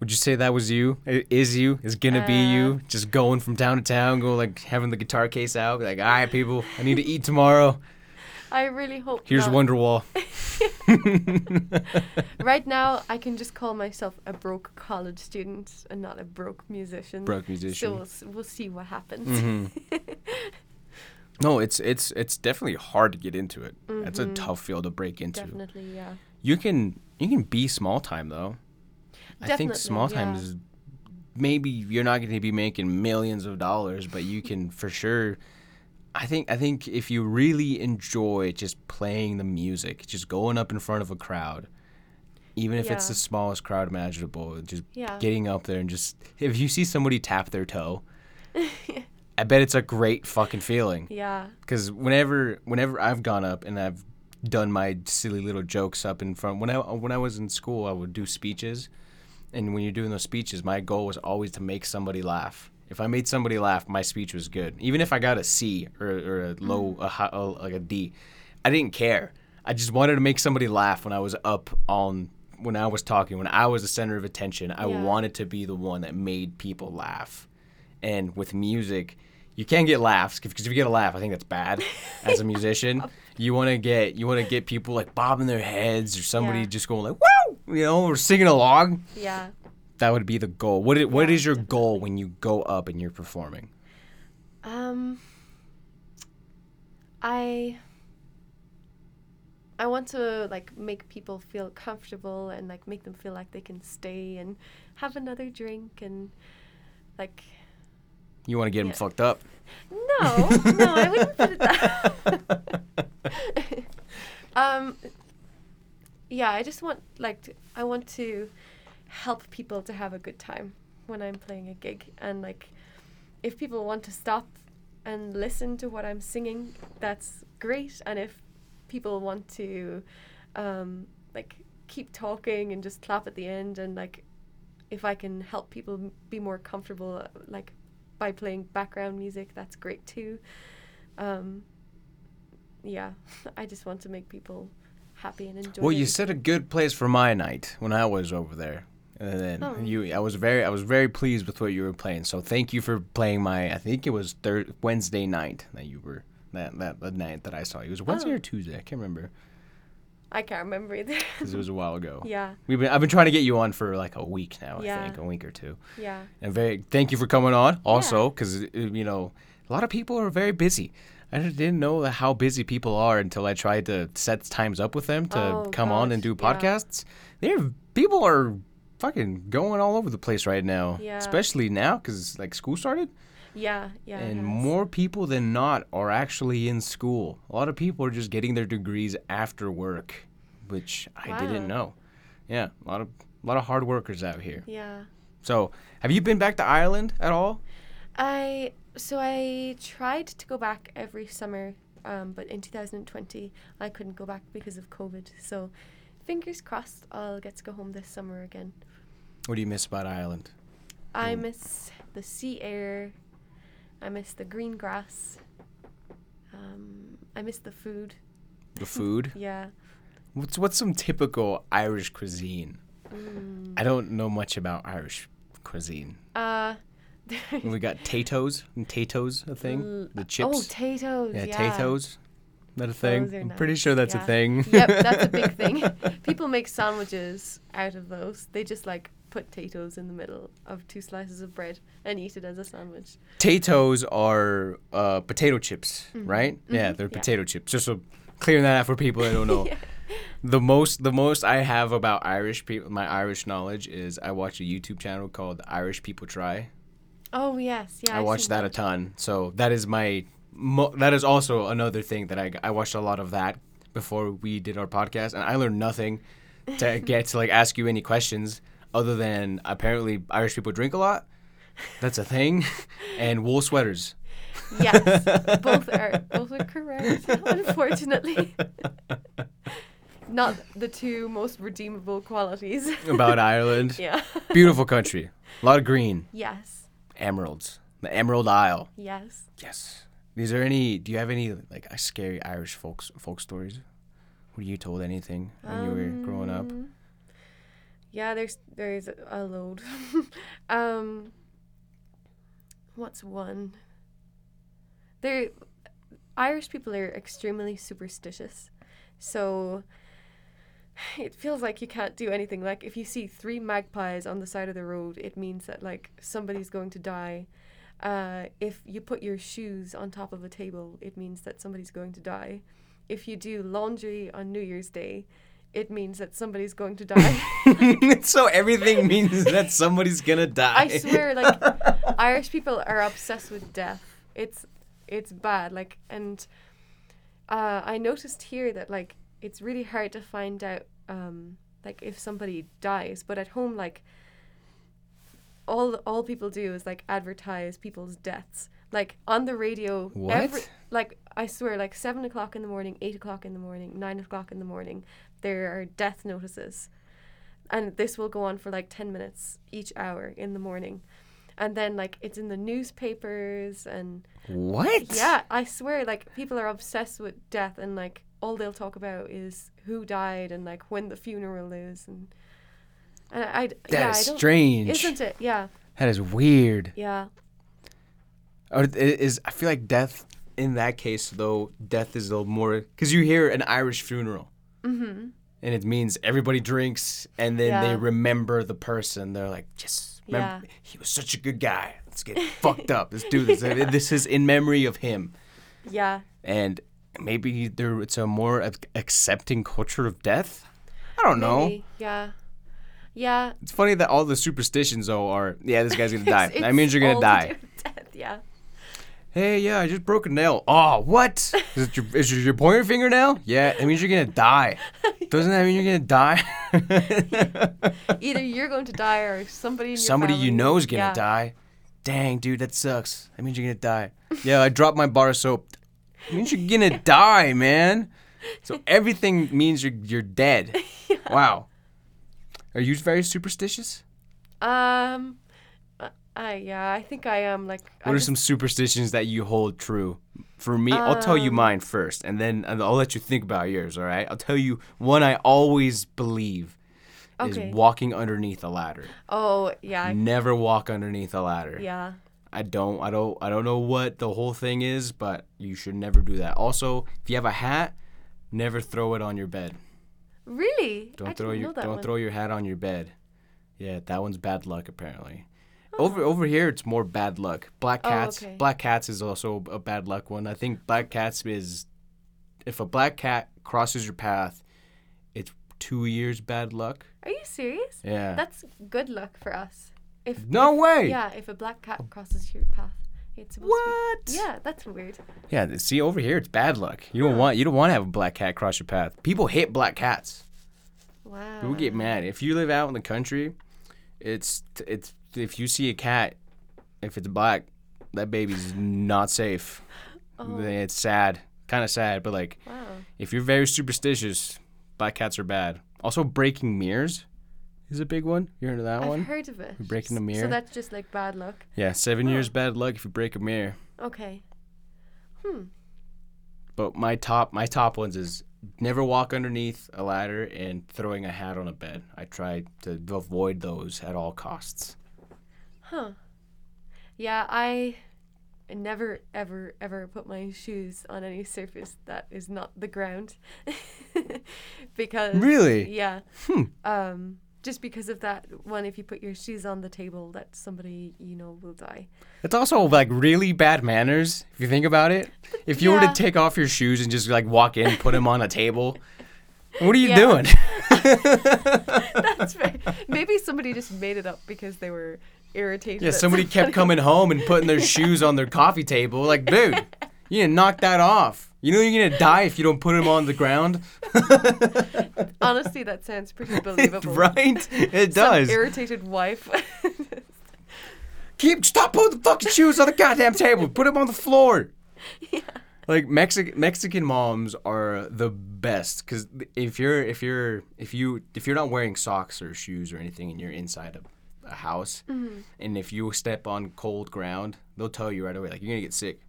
Would you say that was you? Is you? Is gonna be Uh, you? Just going from town to town, go like having the guitar case out, like, all right, people, I need to eat tomorrow. I really hope. Here's not. Wonderwall. Right now, I can just call myself a broke college student and not a broke musician. Broke musician. So we'll, we'll see what happens. Mhm. No, it's it's it's definitely hard to get into it. It's a tough field to break into. Definitely, yeah. You can you can be small time though. I think small time yeah. is maybe you're not going to be making millions of dollars, but you can for sure. I think I think if you really enjoy just playing the music, just going up in front of a crowd, even if it's the smallest crowd imaginable, just Yeah. getting up there and just if you see somebody tap their toe, I bet it's a great fucking feeling. Yeah. Because whenever whenever I've gone up and I've done my silly little jokes up in front when I when I was in school I would do speeches, and when you're doing those speeches, my goal was always to make somebody laugh. If I made somebody laugh, my speech was good. Even if I got a C or, or a low mm. a, hi- a like a D, I didn't care. I just wanted to make somebody laugh when I was up on when I was talking when I was the center of attention. I Yeah. wanted to be the one that made people laugh. And with music, you can get laughs because if you get a laugh, I think that's bad. As a musician, you want to get you want to get people like bobbing their heads or somebody Yeah. just going like "Woo!" you know, or singing along. Yeah. That would be the goal. What i- what Yeah, is your goal when you go up and you're performing? Um, I I want to like make people feel comfortable and like make them feel like they can stay and have another drink and like You want to get them fucked up. No no I wouldn't put it that. um, yeah, I just want like to, I want to help people to have a good time when I'm playing a gig and like if people want to stop and listen to what I'm singing, that's great. And if people want to um, like keep talking and just clap at the end and like if I can help people be more comfortable like by playing background music, that's great too. Um, yeah, I just want to make people happy and enjoy. Well, you set a good place for my night when I was over there. And then Oh. you, I was very, I was very pleased with what you were playing. So thank you for playing my. I think it was third Wednesday night that you were that that the night that I saw you. It was Wednesday Oh. or Tuesday. I can't remember I can't remember either. because it was a while ago. yeah, We've been, I've been trying to get you on for like a week now. Yeah. I think a week or two. yeah, And very thank you for coming on. Also, because uh, you know a lot of people are very busy. I didn't know how busy people are until I tried to set times up with them to Oh, come on and do gosh, yeah. podcasts. They're people are fucking going all over the place right now, Yeah. especially now because like school started, yeah, yeah. and more people than not are actually in school. A lot of people are just getting their degrees after work, which I didn't know. Yeah, a lot of a lot of hard workers out here. Yeah. So, have you been back to Ireland at all? I so I tried to go back every summer, um, but in 2020 I couldn't go back because of COVID. So, fingers crossed, I'll get to go home this summer again. What do you miss about Ireland? I miss the sea air. I miss the green grass. Um, I miss the food. The food? Yeah, What's what's some typical Irish cuisine? I don't know much about Irish cuisine. Uh, We got tatoes. And tatoes a thing? The chips. oh, potatoes. yeah, Yeah, tatoes. That a thing? I'm pretty sure that's a thing. yep, that's a big thing. People make sandwiches out of those. They just like put potatoes in the middle of two slices of bread and eat it as a sandwich. Potatoes are uh, potato chips, right? Yeah, they're Mm-hmm. yeah. potato chips. Just so clearing that out for people that don't know. Yeah. The most the most I have about Irish people, my Irish knowledge is I watch a YouTube channel called Irish People Try. Oh yes, yeah. I I've watch that a ton. So that is my mo- that is also another thing that I I watched a lot of that before we did our podcast, and I learned nothing to get to like ask you any questions other than apparently Irish people drink a lot. That's a thing, and wool sweaters. Yes, both are both are correct. Unfortunately, not the two most redeemable qualities. About Ireland, yeah. beautiful country, a lot of green, Yes. emeralds, the Emerald Isle. Yes. Yes. Is there any? Do you have any like scary Irish folks folk stories? Were you told anything when you were growing up? Um, Yeah, there's there's a load. um, what's one? There, Irish people are extremely superstitious, so it feels like you can't do anything. Like if you see three magpies on the side of the road, it means that like somebody's going to die. Uh, if you put your shoes on top of a table, it means that somebody's going to die. If you do laundry on New Year's Day, it means that somebody's going to die. so everything means that somebody's gonna die. I swear, like Irish people are obsessed with death. It's it's bad. Like, and uh, I noticed here that like it's really hard to find out um, like if somebody dies, but at home, like all all people do is like advertise people's deaths. Like on the radio, every, What? like I swear, like seven o'clock in the morning, eight o'clock in the morning, nine o'clock in the morning, there are death notices, and this will go on for like ten minutes each hour in the morning, and then like it's in the newspapers and What? yeah, I swear, like people are obsessed with death, and like all they'll talk about is who died and like when the funeral is, and and I, I That yeah, is I strange. isn't it? Yeah, That is weird. yeah, Or it is I feel like death in that case though, death is a more because you hear an Irish funeral. Mm-hmm. And it means everybody drinks, and then they remember the person. They're like, "Yes, remember, Yeah. he was such a good guy. Let's get fucked up. Let's do this. And This is in memory of him." yeah. And maybe there it's a more accepting culture of death. I don't know. Yeah, yeah. It's funny that all the superstitions though are yeah, this guy's gonna die. It's- that means you're gonna die. Death, yeah. Hey, yeah, I just broke a nail. Oh, what? Is it your is it your pointer fingernail? Yeah, it means you're gonna die. Doesn't that mean you're gonna die? Either you're going to die or somebody in your Somebody you know is gonna yeah. die. Dang, dude, that sucks. That means you're gonna die. Yeah, I dropped my bar of soap. It means you're gonna die, man. So everything means you're you're dead. Wow. Are you very superstitious? Um, uh, I yeah, I think I am. Like, I What are just- some superstitions that you hold true? For me, I'll tell you Um, mine first, and then I'll let you think about yours. All right? I'll tell you one I always believe Okay. is walking underneath a ladder. Oh yeah, I- Never walk underneath a ladder. yeah. I don't. I don't. I don't know what the whole thing is, but you should never do that. Also, if you have a hat, never throw it on your bed. Really? Don't I throw your know that don't one. throw your hat on your bed. Yeah, that one's bad luck apparently. Oh. Over over here, it's more bad luck. Black Oh, cats. okay. Black cats is also a bad luck one. I think black cats is, if a black cat crosses your path, it's two years bad luck. Are you serious? Yeah. That's good luck for us. If no way. yeah, if a black cat crosses your path, it's supposed What? to be. Yeah, that's weird. Yeah. See over here, it's bad luck. You don't want you don't want to have a black cat cross your path. People hate black cats. Wow. People get mad if you live out in the country. It's it's if you see a cat, if it's black, that baby's not safe. Oh. It's sad, kind of sad, but like Wow. if you're very superstitious, black cats are bad. Also, breaking mirrors is a big one. You heard of that one? I've heard of it. breaking a mirror? So that's just like bad luck. Yeah, seven years bad luck if you break a mirror. Okay. Hmm. But my top my top ones is never walk underneath a ladder and throwing a hat on a bed. I try to avoid those at all costs. Huh. Yeah, I never, ever, ever put my shoes on any surface that is not the ground. because. Really? Yeah. Hmm. Um, just because of that one, if you put your shoes on the table, that somebody you know will die. It's also like really bad manners if you think about it. If you were to take off your shoes and just like walk in, and put them on a table, what are you Yeah. doing? That's right. Maybe somebody just made it up because they were irritated. yeah, somebody kept coming home and putting their shoes on their coffee table. Like, dude, you need to knock that off. You know you're gonna die if you don't put them on the ground, Honestly, that sounds pretty believable. right? It Some does. irritated wife. Keep stop putting the fucking shoes on the goddamn table. Put them on the floor. Yeah. Like Mexican Mexican moms are the best because if you're if you're if you if you're not wearing socks or shoes or anything and you're inside a, a house Mm-hmm. and if you step on cold ground, they'll tell you right away like you're gonna get sick.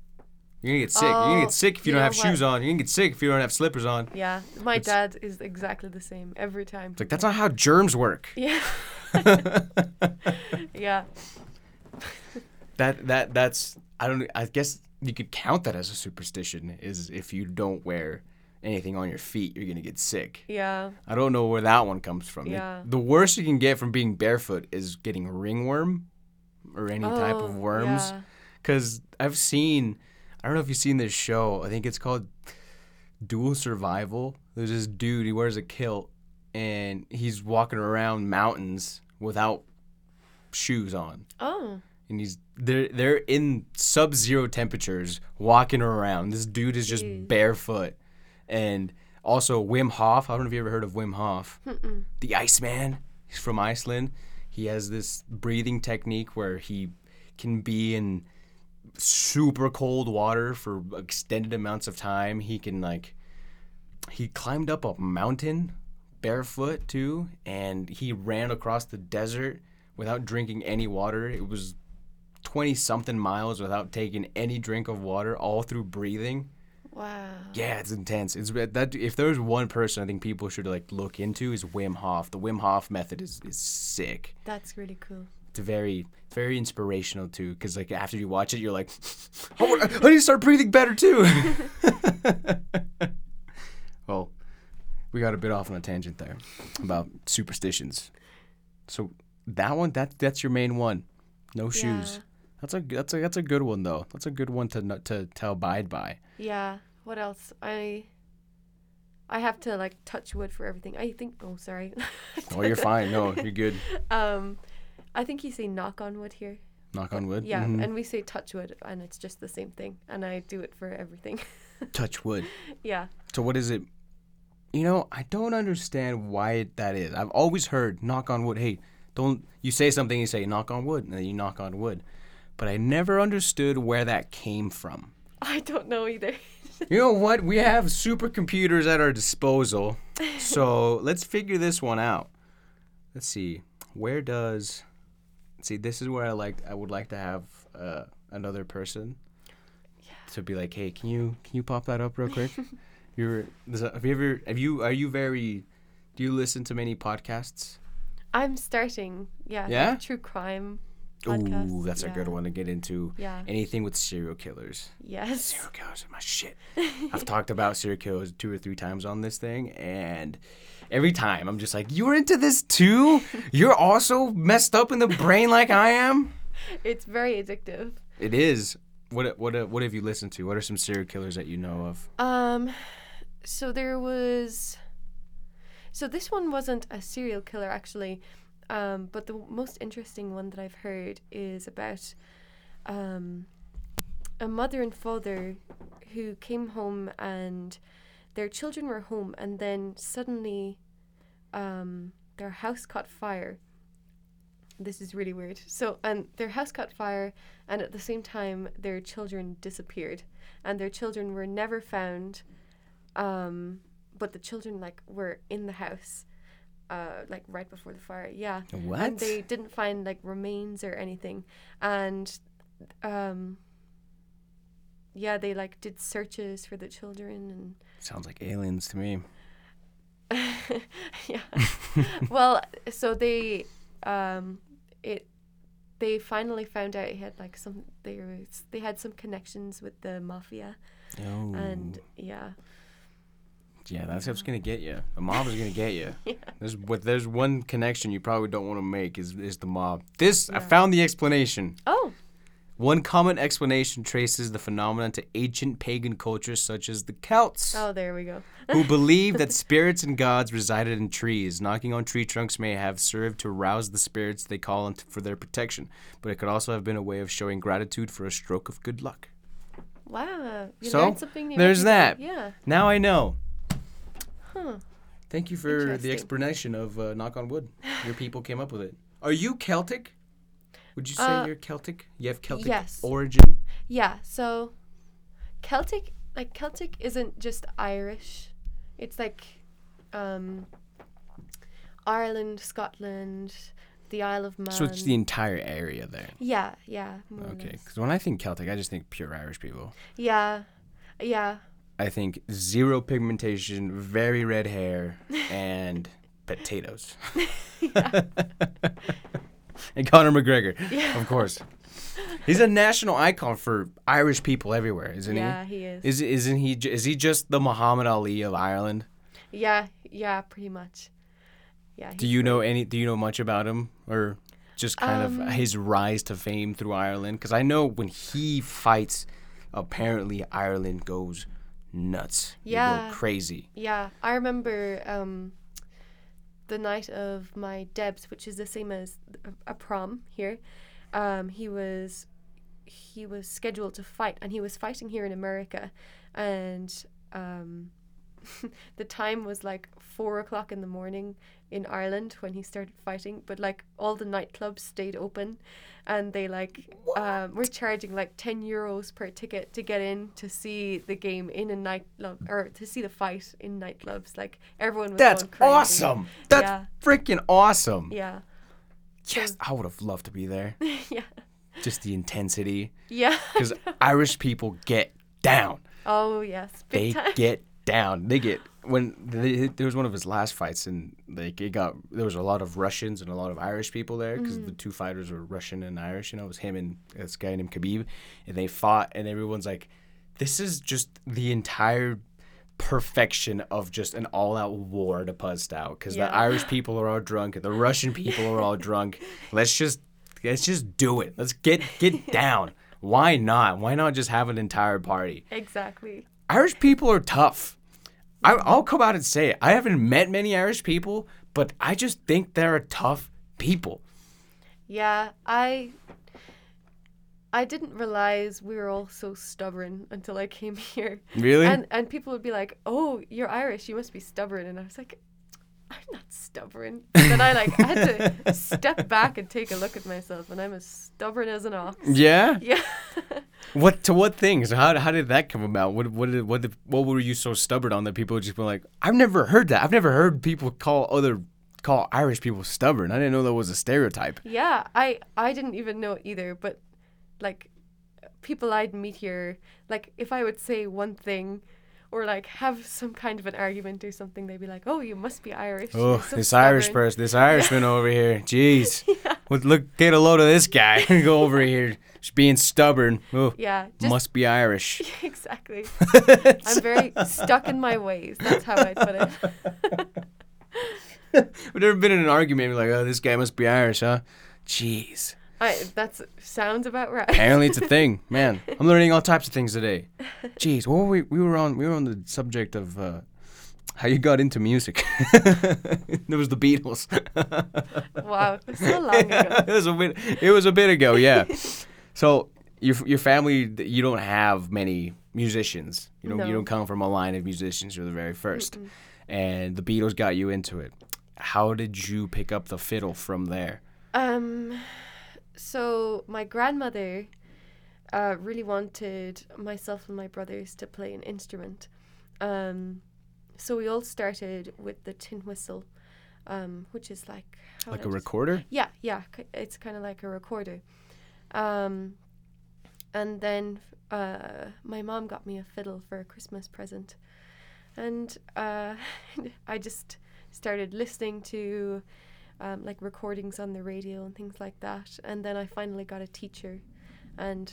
You're gonna get sick. you're gonna Oh, get sick if you, you don't have shoes on. You're gonna get sick if you don't have slippers on. yeah, my It's- dad is exactly the same every time. It's like that's not how germs work. Yeah. yeah. That that that's I don't I guess you could count that as a superstition is if you don't wear anything on your feet you're gonna get sick. Yeah. I don't know where that one comes from. Yeah. the worst you can get from being barefoot is getting ringworm or any type of Oh, worms. yeah. Cause I've seen I don't know if you've seen this show. I think it's called Dual Survival. There's this dude, he wears a kilt and he's walking around mountains without shoes on Oh. and he's they're they're in sub-zero temperatures walking around. This dude is just Jeez. barefoot, and also Wim Hof. I don't know if you ever heard of Wim Hof, Mm-mm. the Iceman. He's from Iceland. He has this breathing technique where he can be in super cold water for extended amounts of time. He can like he climbed up a mountain barefoot too and he ran across the desert without drinking any water. It was 20 something miles without taking any drink of water all through breathing. Wow. Yeah, it's intense. It's that if there's one person I think people should like look into is Wim Hof. The Wim Hof method is is sick. That's really cool. It's very very inspirational too cuz like after you watch it you're like I, want, I need to start breathing better too. well, we got a bit off on a tangent there about superstitions. So that one that that's your main one. No shoes. Yeah. That's a that's a that's a good one though. That's a good one to to to abide by. Yeah. What else? I I have to like touch wood for everything. I think oh sorry. Oh, you're fine. No, you're good. um I think you say knock on wood here. Knock on wood. Yeah, Mhm. and we say touch wood and it's just the same thing. And I do it for everything. touch wood. yeah. So what is it? You know, I don't understand why that is. I've always heard knock on wood. Hey, don't you say something? You say knock on wood, and then you knock on wood. But I never understood where that came from. I don't know either. You know what? We have supercomputers at our disposal, so let's figure this one out. Let's see. Where does? See, this is where I like. I would like to have uh, another person to be like, "Hey, can you can you pop that up real quick?" You're. Have you ever? Have you? Are you very? Do you listen to many podcasts? I'm starting. Yeah. like Yeah? true crime Ooh, podcasts. that's a good one to get into. Yeah. Anything with serial killers. Yes. Serial killers are my shit. I've talked about serial killers two or three times on this thing, and every time I'm just like, "You're into this too? You're also messed up in the brain like I am." It's very addictive. It is. What what what have you listened to? What are some serial killers that you know of? Um, so there was. So this one wasn't a serial killer actually, um, but the most interesting one that I've heard is about um, a mother and father who came home and their children were home, and then suddenly um, their house caught fire. This is really weird. So, and their house caught fire, and at the same time, their children disappeared, and their children were never found. Um, but the children like were in the house, uh, like right before the fire. Yeah, What? and they didn't find like remains or anything, and um. yeah, they like did searches for the children and. Sounds like aliens to me. yeah. well, so they um it they finally found out he had like some they were they had some connections with the mafia Oh. and yeah. Yeah, that's what's gonna get you. The mob is gonna get you. Yeah. There's what there's one connection you probably don't want to make is is the mob. This I found the explanation. Oh, One common explanation traces the phenomenon to ancient pagan cultures such as the Celts. oh, there we go. who believed that spirits and gods resided in trees. Knocking on tree trunks may have served to rouse the spirits they call on for their protection, but it could also have been a way of showing gratitude for a stroke of good luck. Wow, you So, learned something new there's that. Yeah. Now I know. Huh. Thank you for the explanation of uh, knock on wood. Your people came up with it. Are you Celtic? Would you say Uh, you're Celtic? You have Celtic yes. origin? Yeah, so Celtic like Celtic isn't just Irish. It's like um Ireland, Scotland, the Isle of Man. So it's the entire area there. Yeah, yeah. Okay, because when I think Celtic, I just think pure Irish people. Yeah. Yeah. I think zero pigmentation, very red hair, and potatoes. and Conor McGregor, Yeah. of course. He's a national icon for Irish people everywhere, isn't yeah, he is. he? Is isn't he? Is he just the Muhammad Ali of Ireland? yeah, yeah, pretty much. Yeah. Do you know any? Do you know much about him, or just kind Um, of his rise to fame through Ireland? Because I know when he fights, apparently Ireland goes nuts. Yeah. crazy. Yeah, I remember um, the night of my debs, which is the same as a, a prom here. Um, he was he was scheduled to fight, and he was fighting here in America, and um, the time was like four o'clock in the morning in Ireland when he started fighting. But like all the nightclubs stayed open, and they like um, were charging like ten euros per ticket to get in to see the game in a nightclub or to see the fight in nightclubs. Like everyone was. That's awesome. That's Yeah. freaking awesome. Yeah, Yes, I would have loved to be there. yeah, Just the intensity, yeah. because Irish people get down. oh yes, They time. get down. They get when they, there was one of his last fights, and like it got there was a lot of Russians and a lot of Irish people there because Mm-hmm. the two fighters were Russian and Irish. You know, it was him and this guy named Khabib, and they fought, and everyone's like, "This is just the entire." perfection of just an all-out war to bust out because Yeah. the Irish people are all drunk and the Russian people are all drunk. Let's just let's just do it. Let's get get down. Why not? Why not just have an entire party? Exactly. Irish people are tough. I, I'll come out and say it. I haven't met many Irish people, but I just think they're a tough people. Yeah, I I didn't realize we were all so stubborn until I came here. Really? And and people would be like, "Oh, you're Irish. You must be stubborn." And I was like, "I'm not stubborn." then I like I had to step back and take a look at myself, and I'm as stubborn as an ox. yeah. Yeah. What to what things? How, how did that come about? What what did, what did, what were you so stubborn on that people just were like? I've never heard that. I've never heard people call other call Irish people stubborn. I didn't know that was a stereotype. yeah, I I didn't even know either, but like people I'd meet here, like if I would say one thing or like have some kind of an argument or something, they'd be like, "Oh, you must be Irish." Oh, so this Irish person, this Irishman over here. Jeez. What look get a load of this guy. Go over here. Just being stubborn. Oh, Yeah, just must be Irish. exactly. I'm very stuck in my ways. That's how I put it. I've never been in an argument like, oh, this guy must be Irish, huh? Jeez. I that sounds about right. Apparently it's a thing, man. I'm learning all types of things today. Jeez, what were we? We were on. We were on the subject of uh, how you got into music. there was the Beatles. wow, so long ago. it was a bit. It was a bit ago, yeah. So your your family, you don't have many musicians. You don't. You don't come from a line of musicians. You're the very 1st and the Beatles got you into it. How did you pick up the fiddle from there? Um, so my grandmother uh, really wanted myself and my brothers to play an instrument. Um, so we all started with the tin whistle, um, which is like Like a recorder? Yeah, yeah, it's kind of like a recorder. Um, and then uh, my mom got me a fiddle for a Christmas present, and uh, I just started listening to um, like recordings on the radio and things like that. And then I finally got a teacher, and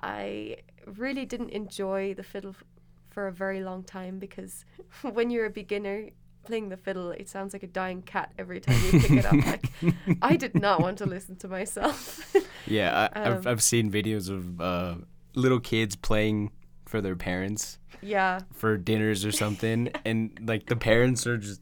I really didn't enjoy the fiddle f- for a very long time because when you're a beginner playing the fiddle, it sounds like a dying cat every time you pick it up. Like I did not want to listen to myself. Yeah, I, I've Um, I've seen videos of uh, little kids playing for their parents yeah, for dinners or something, and like the parents are just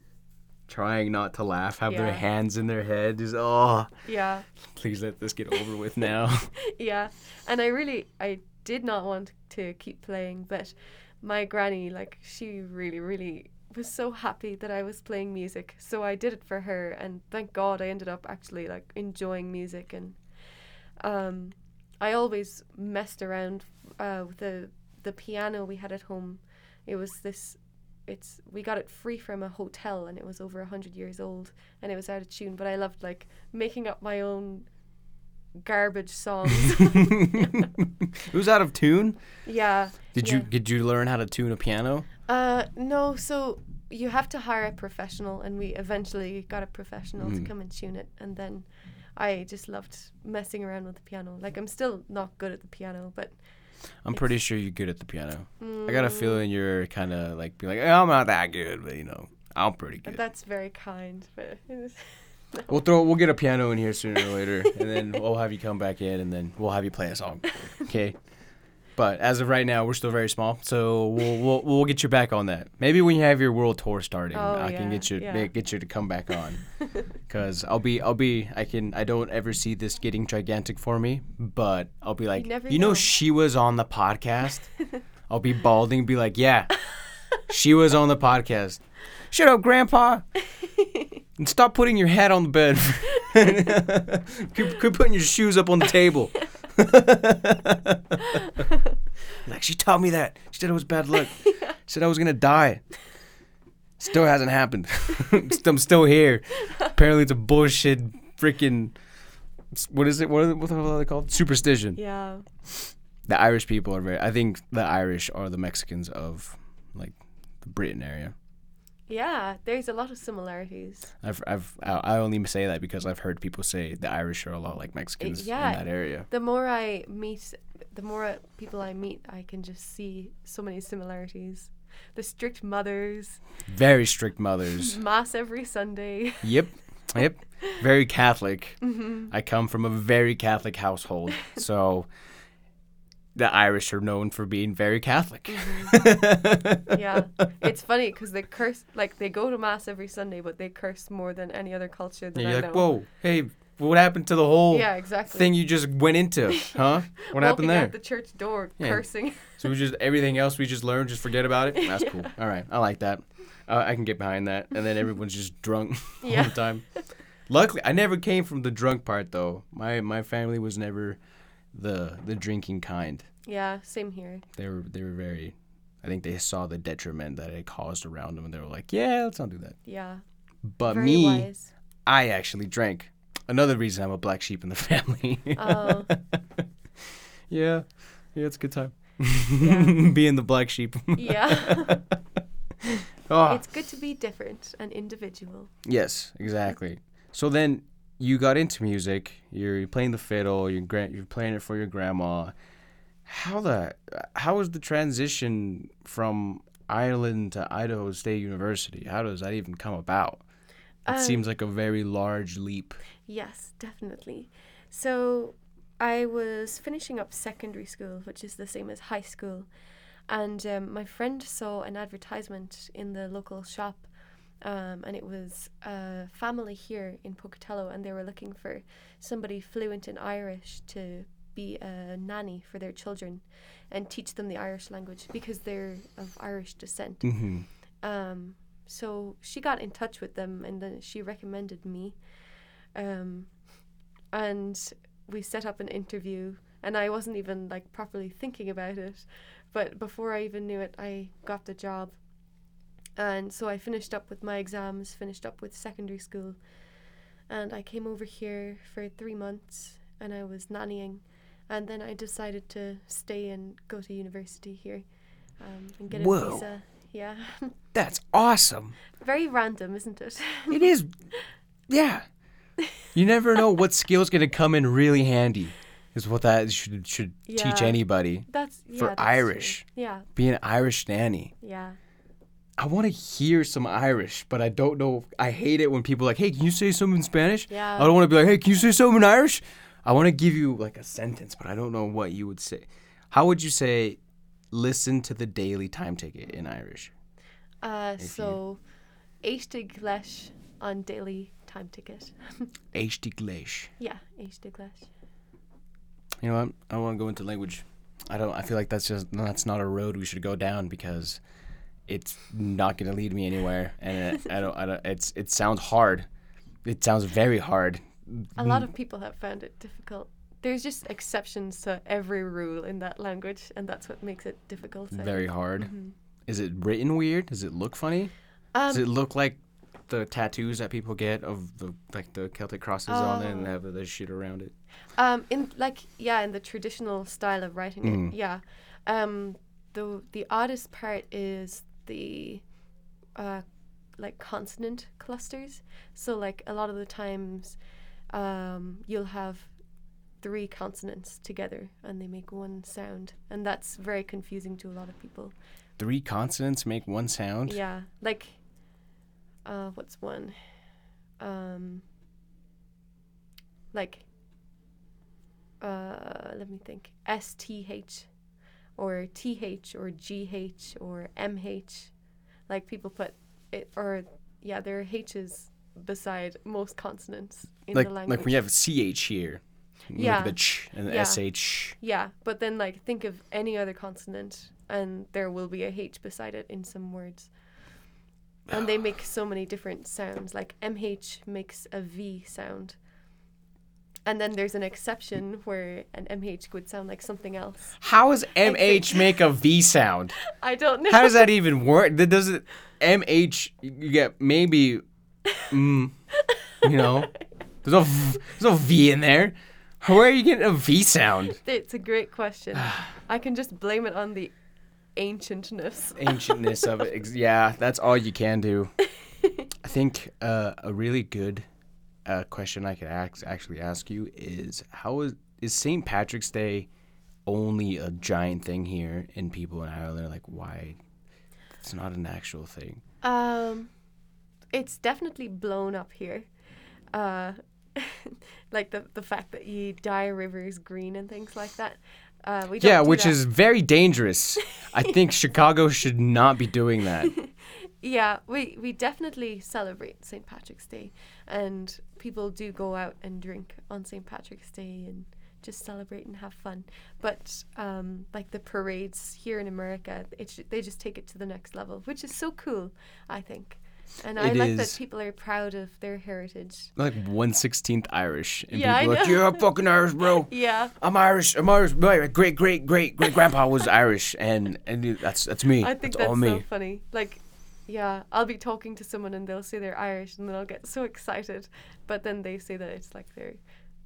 trying not to laugh, have their hands in their head, just oh, yeah. please let this get over with now. yeah and i really i did not want to keep playing but my granny like she really really was so happy that i was playing music so i did it for her and thank god i ended up actually like enjoying music and um i always messed around uh with the the piano we had at home it was this it's we got it free from a hotel and it was over a hundred years old and it was out of tune but i loved like making up my own garbage songs it was out of tune. Yeah. Did yeah. you did you learn how to tune a piano? Uh, no. So you have to hire a professional, and we eventually got a professional Mhm. to come and tune it, and then I just loved messing around with the piano. Like I'm still not good at the piano, but I'm pretty sure you're good at the piano. I got a mm, feeling you're kind of like being like, "Eh, I'm not that good, but you know, I'm pretty good. That's very kind, but We'll throw we'll get a piano in here sooner or later, and then we'll have you come back in, and then we'll have you play a song. Okay. But as of right now, we're still very small, so we'll we'll, we'll get you back on that. Maybe when you have your world tour starting, Oh, I can get you yeah. get you to come back on. Cause I'll be I'll be I can I don't ever see this getting gigantic for me, but I'll be like, you know, know." she was on the podcast. I'll be balding, be like, yeah, she was on the podcast. Shut up, Grandpa. And stop putting your hat on the bed. quit, quit putting your shoes up on the table. Like she taught me that. She said it was bad luck. She said I was gonna die. Still hasn't happened. I'm still here. Apparently it's a bullshit freaking. What is it? What are they, what the hell are they called? Superstition. yeah, The Irish people are very. I think the Irish are the Mexicans of like the Britain area. Yeah. There's a lot of similarities. I've, I've, I only say that because I've heard people say the Irish are a lot like Mexicans yeah. in that area. The more I meet, the more people I meet, I can just see so many similarities. The strict mothers, Very strict mothers. mass every Sunday. yep, yep. Very Catholic. hmm I come from a very Catholic household, so the Irish are known for being very Catholic. Mm-hmm. yeah, it's funny because they curse like they go to mass every Sunday, but they curse more than any other culture that And you're know. like, whoa, hey, what happened to the whole Yeah, exactly. thing you just went into, huh? What happened there? out the church door, Yeah. cursing. So we just everything else we just learned, just forget about it. That's Yeah. cool. All right, I like that. Uh, I can get behind that. And then everyone's just drunk all the time. Luckily, I never came from the drunk part though. My my family was never the the drinking kind. yeah, same here. They were they were very. I think they saw the detriment that it caused around them, and they were like, "Yeah, let's not do that." Yeah, But very me, wise. I actually drank. Another reason I'm a black sheep in the family. Oh. yeah, yeah, it's a good time. Yeah. Being the black sheep. Yeah, oh. it's ah. good to be different and individual. Yes, exactly. So then you got into music. You're playing the fiddle. You're gra- you're playing it for your grandma. How the how was the transition from Ireland to Idaho State University? How does that even come about? It Um, seems like a very large leap. Yes, definitely. So I was finishing up secondary school, which is the same as high school, and um, my friend saw an advertisement in the local shop, um, and it was a family here in Pocatello, and they were looking for somebody fluent in Irish to be a nanny for their children and teach them the Irish language because they're of Irish descent. Mm-hmm. Um, so she got in touch with them and then she recommended me. Um, and we set up an interview and I wasn't even like properly thinking about it. But before I even knew it, I got the job. And so I finished up with my exams, finished up with secondary school. And I came over here for three months and I was nannying. and then I decided to stay and go to university here, um, and get a Whoa. visa. Yeah, That's awesome. very random, isn't it? It is. Yeah. You never know what skill's gonna come in really handy. Is what that should should teach anybody. That's yeah, For that's true. Irish. Yeah, Be an Irish nanny. yeah. I want to hear some Irish, but I don't know. I hate it when people are like, "Hey, can you say something in Spanish?" Yeah. I don't want to be like, "Hey, can you say something in Irish?" I want to give you like a sentence, but I don't know what you would say. How would you say, "Listen to the daily time ticket" in Irish? Uh, so, éistigh leis on daily time ticket. Eistig leis. yeah, éistigh leis. You know what? I don't want to go into language. I don't. I feel like that's just that's not a road we should go down because it's not going to lead me anywhere, and it, I don't. I don't. It's it sounds hard. It sounds very hard. A lot of people have found it difficult. There's just exceptions to every rule in that language, and that's what makes it difficult. I Very think. hard. Is it written weird? Does it look funny? Does Um, it look like the tattoos that people get of the like the Celtic crosses on it and Oh. have the shit around it? Um, in like yeah, in the traditional style of writing Mm. it, yeah. Um, the the oddest part is the uh, like consonant clusters. So like a lot of the times, um, you'll have three consonants together and they make one sound, and that's very confusing to a lot of people. Three consonants make one sound. Yeah, like uh, what's one? Um, like uh, let me think. S T H, or T H, or G H, or M H. Like people put it, or yeah, there are H's beside most consonants in like the language. like when you have ch here. Yeah. Like the ch and the Yeah. sh. Yeah, but then like think of any other consonant and there will be a H beside it in some words. And they make so many different sounds. Like MH makes a V sound. And then there's an exception where an MH would sound like something else. How does mh make a v sound? I don't know. How does that even work? That does it mh you get maybe mm, you know. There's no v, there's no v in there. Where are you getting a v sound? It's a great question. I can just blame it on the ancientness. ancientness of it. Yeah, that's all you can do. I think uh, a really good uh, question I could ask, actually ask you is how is is St. Patrick's Day only a giant thing here and people in Ireland are like why it's not an actual thing. Um, it's definitely blown up here. Uh, like the the fact that you dye rivers green and things like that. Uh, we don't Yeah, which that. is very dangerous. I think Chicago should not be doing that. yeah. We we definitely celebrate St. Patrick's Day, and people do go out and drink on St. Patrick's Day and just celebrate and have fun. But um, like the parades here in America, sh- they just take it to the next level, which is so cool. I think. And I It like that people are proud of their heritage. Like one sixteenth Irish, and Yeah, I people are like, "You're a fucking Irish, bro." Yeah, I'm Irish. I'm Irish. My great great great great grandpa was Irish, and and that's that's me. I think that's that's, so me. funny. Like, yeah, I'll be talking to someone and they'll say they're Irish and then I'll get so excited, but then they say that it's like their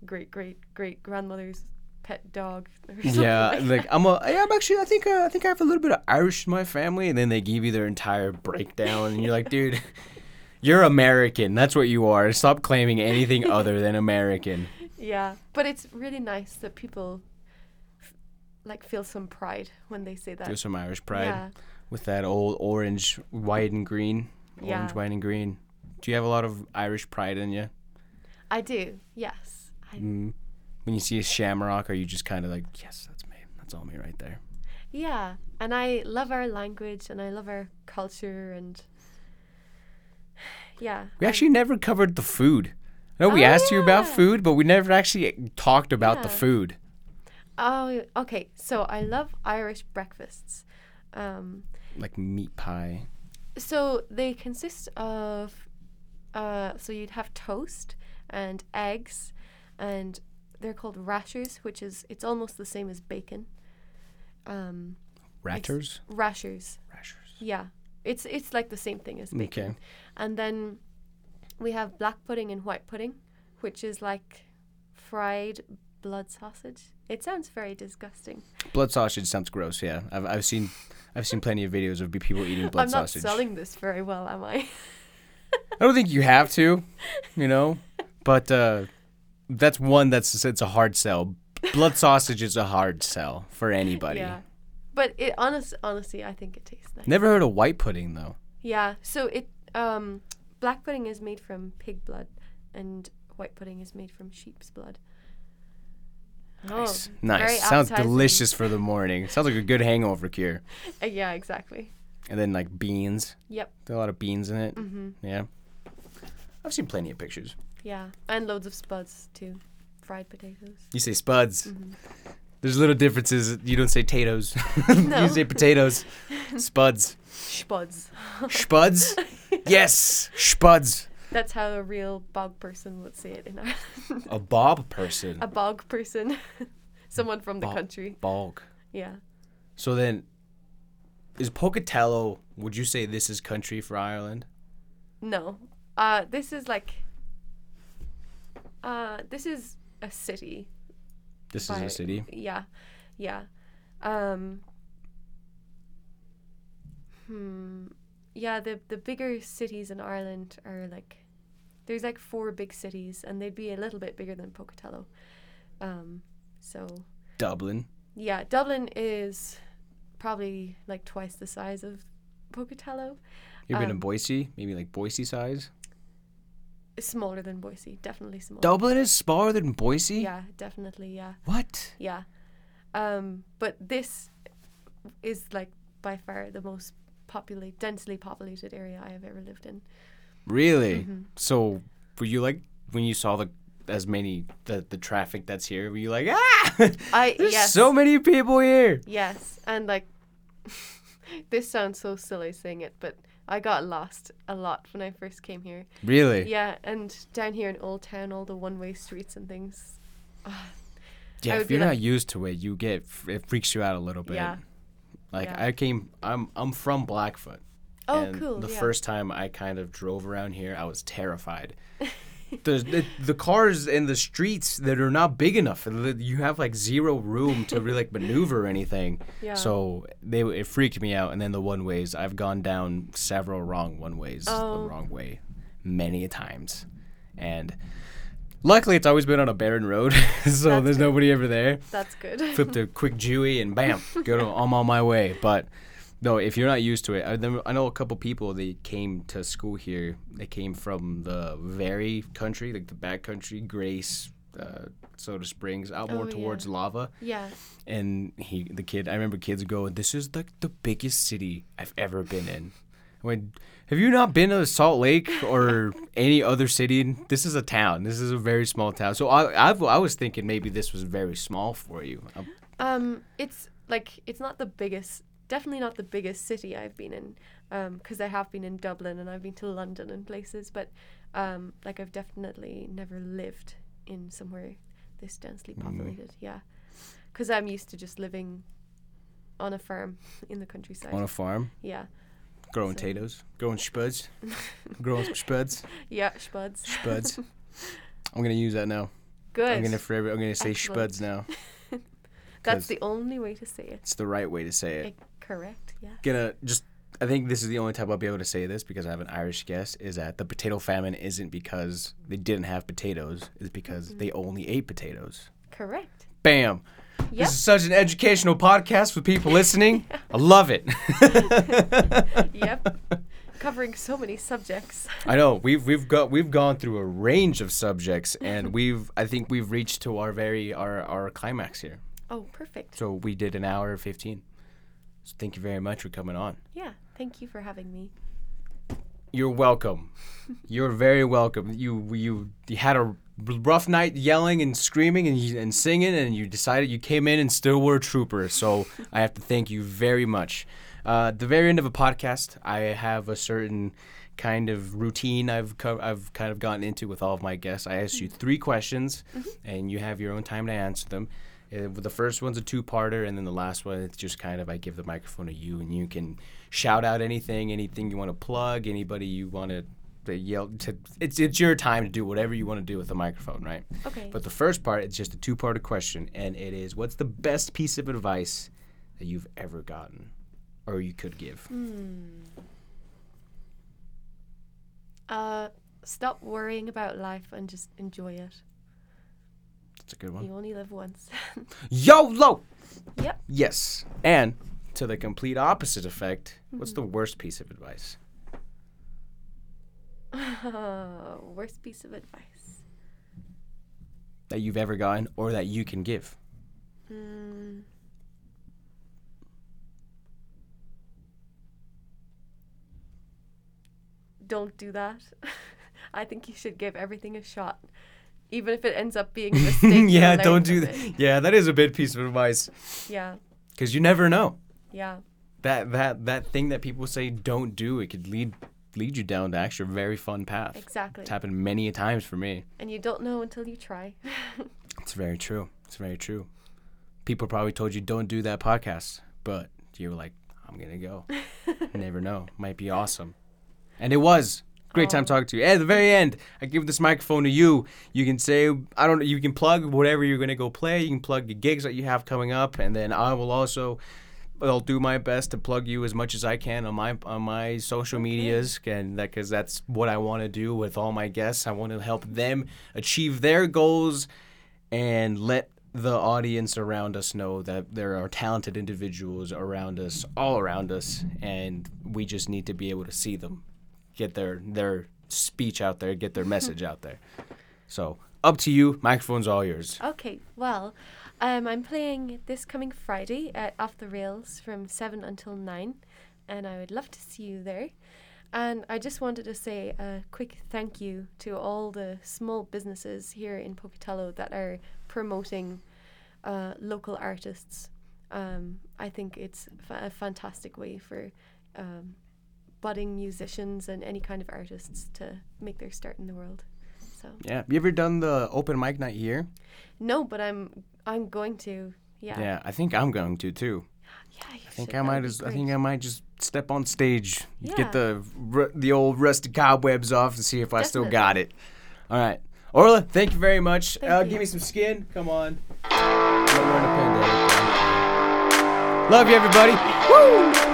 great great great grandmother's pet dog. Yeah, like like I'm a. Yeah, I'm actually. I think. Uh, I think I have a little bit of Irish in my family, and then they give you their entire breakdown, and you're like, dude, you're American. That's what you are. Stop claiming anything other than American. Yeah, but it's really nice that people f- like feel some pride when they say that. There's some Irish pride Yeah, with that old orange, white, and green. Orange, Yeah. white, and green. Do you have a lot of Irish pride in you? I do. Yes. I, Mm. When you see a shamrock, are you just kind of like, yes, that's me. That's all me right there. Yeah, and I love our language and I love our culture and yeah. We I- actually never covered the food. I know we Oh, asked you about food, but we never actually talked about the food. Oh, okay. So I love Irish breakfasts. Um, Like meat pie. so they consist of, uh, so you'd have toast and eggs, and they're called rashers, which is it's almost the same as bacon. Um, Ratters? rashers, Rashers. yeah. It's it's like the same thing as bacon. Okay. And then we have black pudding and white pudding, which is like fried blood sausage. It sounds very disgusting. Blood sausage sounds gross. Yeah, I've I've seen I've seen plenty of videos of people eating blood sausage. I'm not selling this very well, am I? I don't think you have to, you know, but uh, that's one that's it's a hard sell. Blood sausage is a hard sell for anybody. Yeah. But it honest honestly, I think it tastes nice. Never heard of white pudding though. Yeah. So it um black pudding is made from pig blood and white pudding is made from sheep's blood. Nice, Oh, nice. Sounds appetizing. delicious for the morning. Sounds like a good hangover cure. Uh, yeah, exactly. And then like beans. Yep. A lot of beans in it. Mm-hmm. Yeah. I've seen plenty of pictures. Yeah. And loads of spuds too. Fried potatoes. You say spuds. Mhm. There's little differences. You don't say potatoes. No. you say potatoes. Spuds. Spuds. Spuds? yes, spuds. That's how a real bog person would say it in Ireland. A bob person. a bog person. Someone from the Bog. country. Bog. Yeah. So then, is Pocatello, would you say this is country for Ireland? No. Uh this is like uh this is a city. This is a city. Yeah. Yeah. Um Hmm. Yeah, the the bigger cities in Ireland are like there's like four big cities and they'd be a little bit bigger than Pocatello. Um so Dublin. yeah, Dublin is probably like twice the size of Pocatello. You ever been to Um, Boise? Maybe like Boise size? Smaller than Boise, definitely smaller. Dublin is smaller than Boise? Yeah, definitely, yeah. What? Yeah. Um, but this is like by far the most populate densely populated area I have ever lived in. Really? Mhm. So were you like when you saw the as many the the traffic that's here? Were you like ah? I There's yes. so many people here. Yes, and like this sounds so silly saying it, but I got lost a lot when I first came here. Really? Yeah, and down here in Old Town, all the one-way streets and things. Ah, Yeah, if you're not used to it, you get it freaks you out a little bit. Yeah. Like Yeah. I came, I'm I'm from Blackfoot. Oh, and cool. The yeah. first time I kind of drove around here, I was terrified. the, the the cars in the streets that are not big enough. You have like zero room to really like maneuver or anything. Yeah. So they it freaked me out. And then the one ways, I've gone down several wrong one ways Oh. the wrong way many times, and luckily it's always been on a barren road, so That's there's good. nobody ever there That's good. flipped a quick Jewy and bam, go to, I'm on my way. But no, if you're not used to it, I, I know a couple people. They came to school here. They came from the very country, like the back country, Grace, uh, Soda Springs, out more Oh, towards yeah. lava. yeah. And he, the kid, I remember kids going, "This is like the biggest city I've ever been in." I went, "Have you not been to Salt Lake or any other city? This is a town. This is a very small town." So I, I've, I was thinking maybe this was very small for you. Um, Um, it's like it's not the biggest, definitely not the biggest city I've been in. Um, because I have been in Dublin and I've been to London and places, but um, like I've definitely never lived in somewhere this densely Mm. populated. Yeah, because I'm used to just living on a farm in the countryside. on a farm, yeah, growing So- potatoes, growing spuds, growing spuds, yeah, spuds. spuds. I'm gonna use that now. Good. I'm gonna forever. I'm gonna say Excellent. spuds now. That's the only way to say it. It's the right way to say it. Eh, correct. Yeah. Gonna just. I think this is the only time I'll be able to say this because I have an Irish guest. Is that the potato famine isn't because they didn't have potatoes. It's because they only ate potatoes. Correct. Bam. Yep. This is such an educational podcast for people listening. I love it. yep. Covering so many subjects. I know we've we've got we've gone through a range of subjects and we've I think we've reached to our very our our climax here. Oh, perfect. So we did an hour fifteen. So thank you very much for coming on. Yeah. Thank you for having me. You're welcome. You're very welcome. You you you had a rough night yelling and screaming and and singing and you decided you came in and still were a trooper. So I have to thank you very much. Uh, the very end of a podcast, I have a certain kind of routine I've co- I've kind of gotten into with all of my guests. I ask you three questions, and you have your own time to answer them. Uh, the first one's a two-parter, and then the last one it's just kind of I give the microphone to you, and you can shout out anything, anything you want to plug, anybody you want to yell. To, it's it's your time to do whatever you want to do with the microphone, right? Okay. But the first part, it's just a two-part question, and it is, what's the best piece of advice that you've ever gotten, or you could give? Hmm. Uh, stop worrying about life and just enjoy it. That's a good one. You only live once. YOLO. yep. Yes, and to the complete opposite effect, what's the worst piece of advice? Worst piece of advice. that you've ever gotten or that you can give? Hmm. Don't do that. I think you should give everything a shot, even if it ends up being a mistake. yeah, don't do that. it. Yeah, that is a big piece of advice Yeah, because you never know. yeah, That that that thing that people say don't do, it could lead lead you down to actually a very fun path. exactly. It's happened many a times for me. And you don't know until you try. It's very true. It's very true. People probably told you don't do that podcast, but you were like, I'm gonna go. never know. Might be awesome. And it was. Great time Oh. talking to you. At the very end, I give this microphone to you. You can say, I don't know, you can plug whatever you're going to go play. You can plug the gigs that you have coming up. And then I will also, I'll do my best to plug you as much as I can on my on my social medias. And that, because that's what I want to do with all my guests. I want to help them achieve their goals and let the audience around us know that there are talented individuals around us, all around us, and we just need to be able to see them, get their their speech out there, get their message out there. So up to you. Microphone's all yours. Okay, well, um, I'm playing this coming Friday at Off the Rails from 7 until 9, and I would love to see you there. And I just wanted to say a quick thank you to all the small businesses here in Pocatello that are promoting uh, local artists. Um, I think it's fa- a fantastic way for um, budding musicians and any kind of artists to make their start in the world. So Yeah. You ever done the open mic night here? no, but I'm I'm going to. Yeah. Yeah. I think I'm going to too. Yeah, you I think should. I might. As, I think I might just step on stage, Yeah. get the the old rusty cobwebs off, and see if I still got it. All right, Orla, thank you very much. Uh, you. Give me some skin. Come on. We're in a pandemic. Love you, everybody. Woo!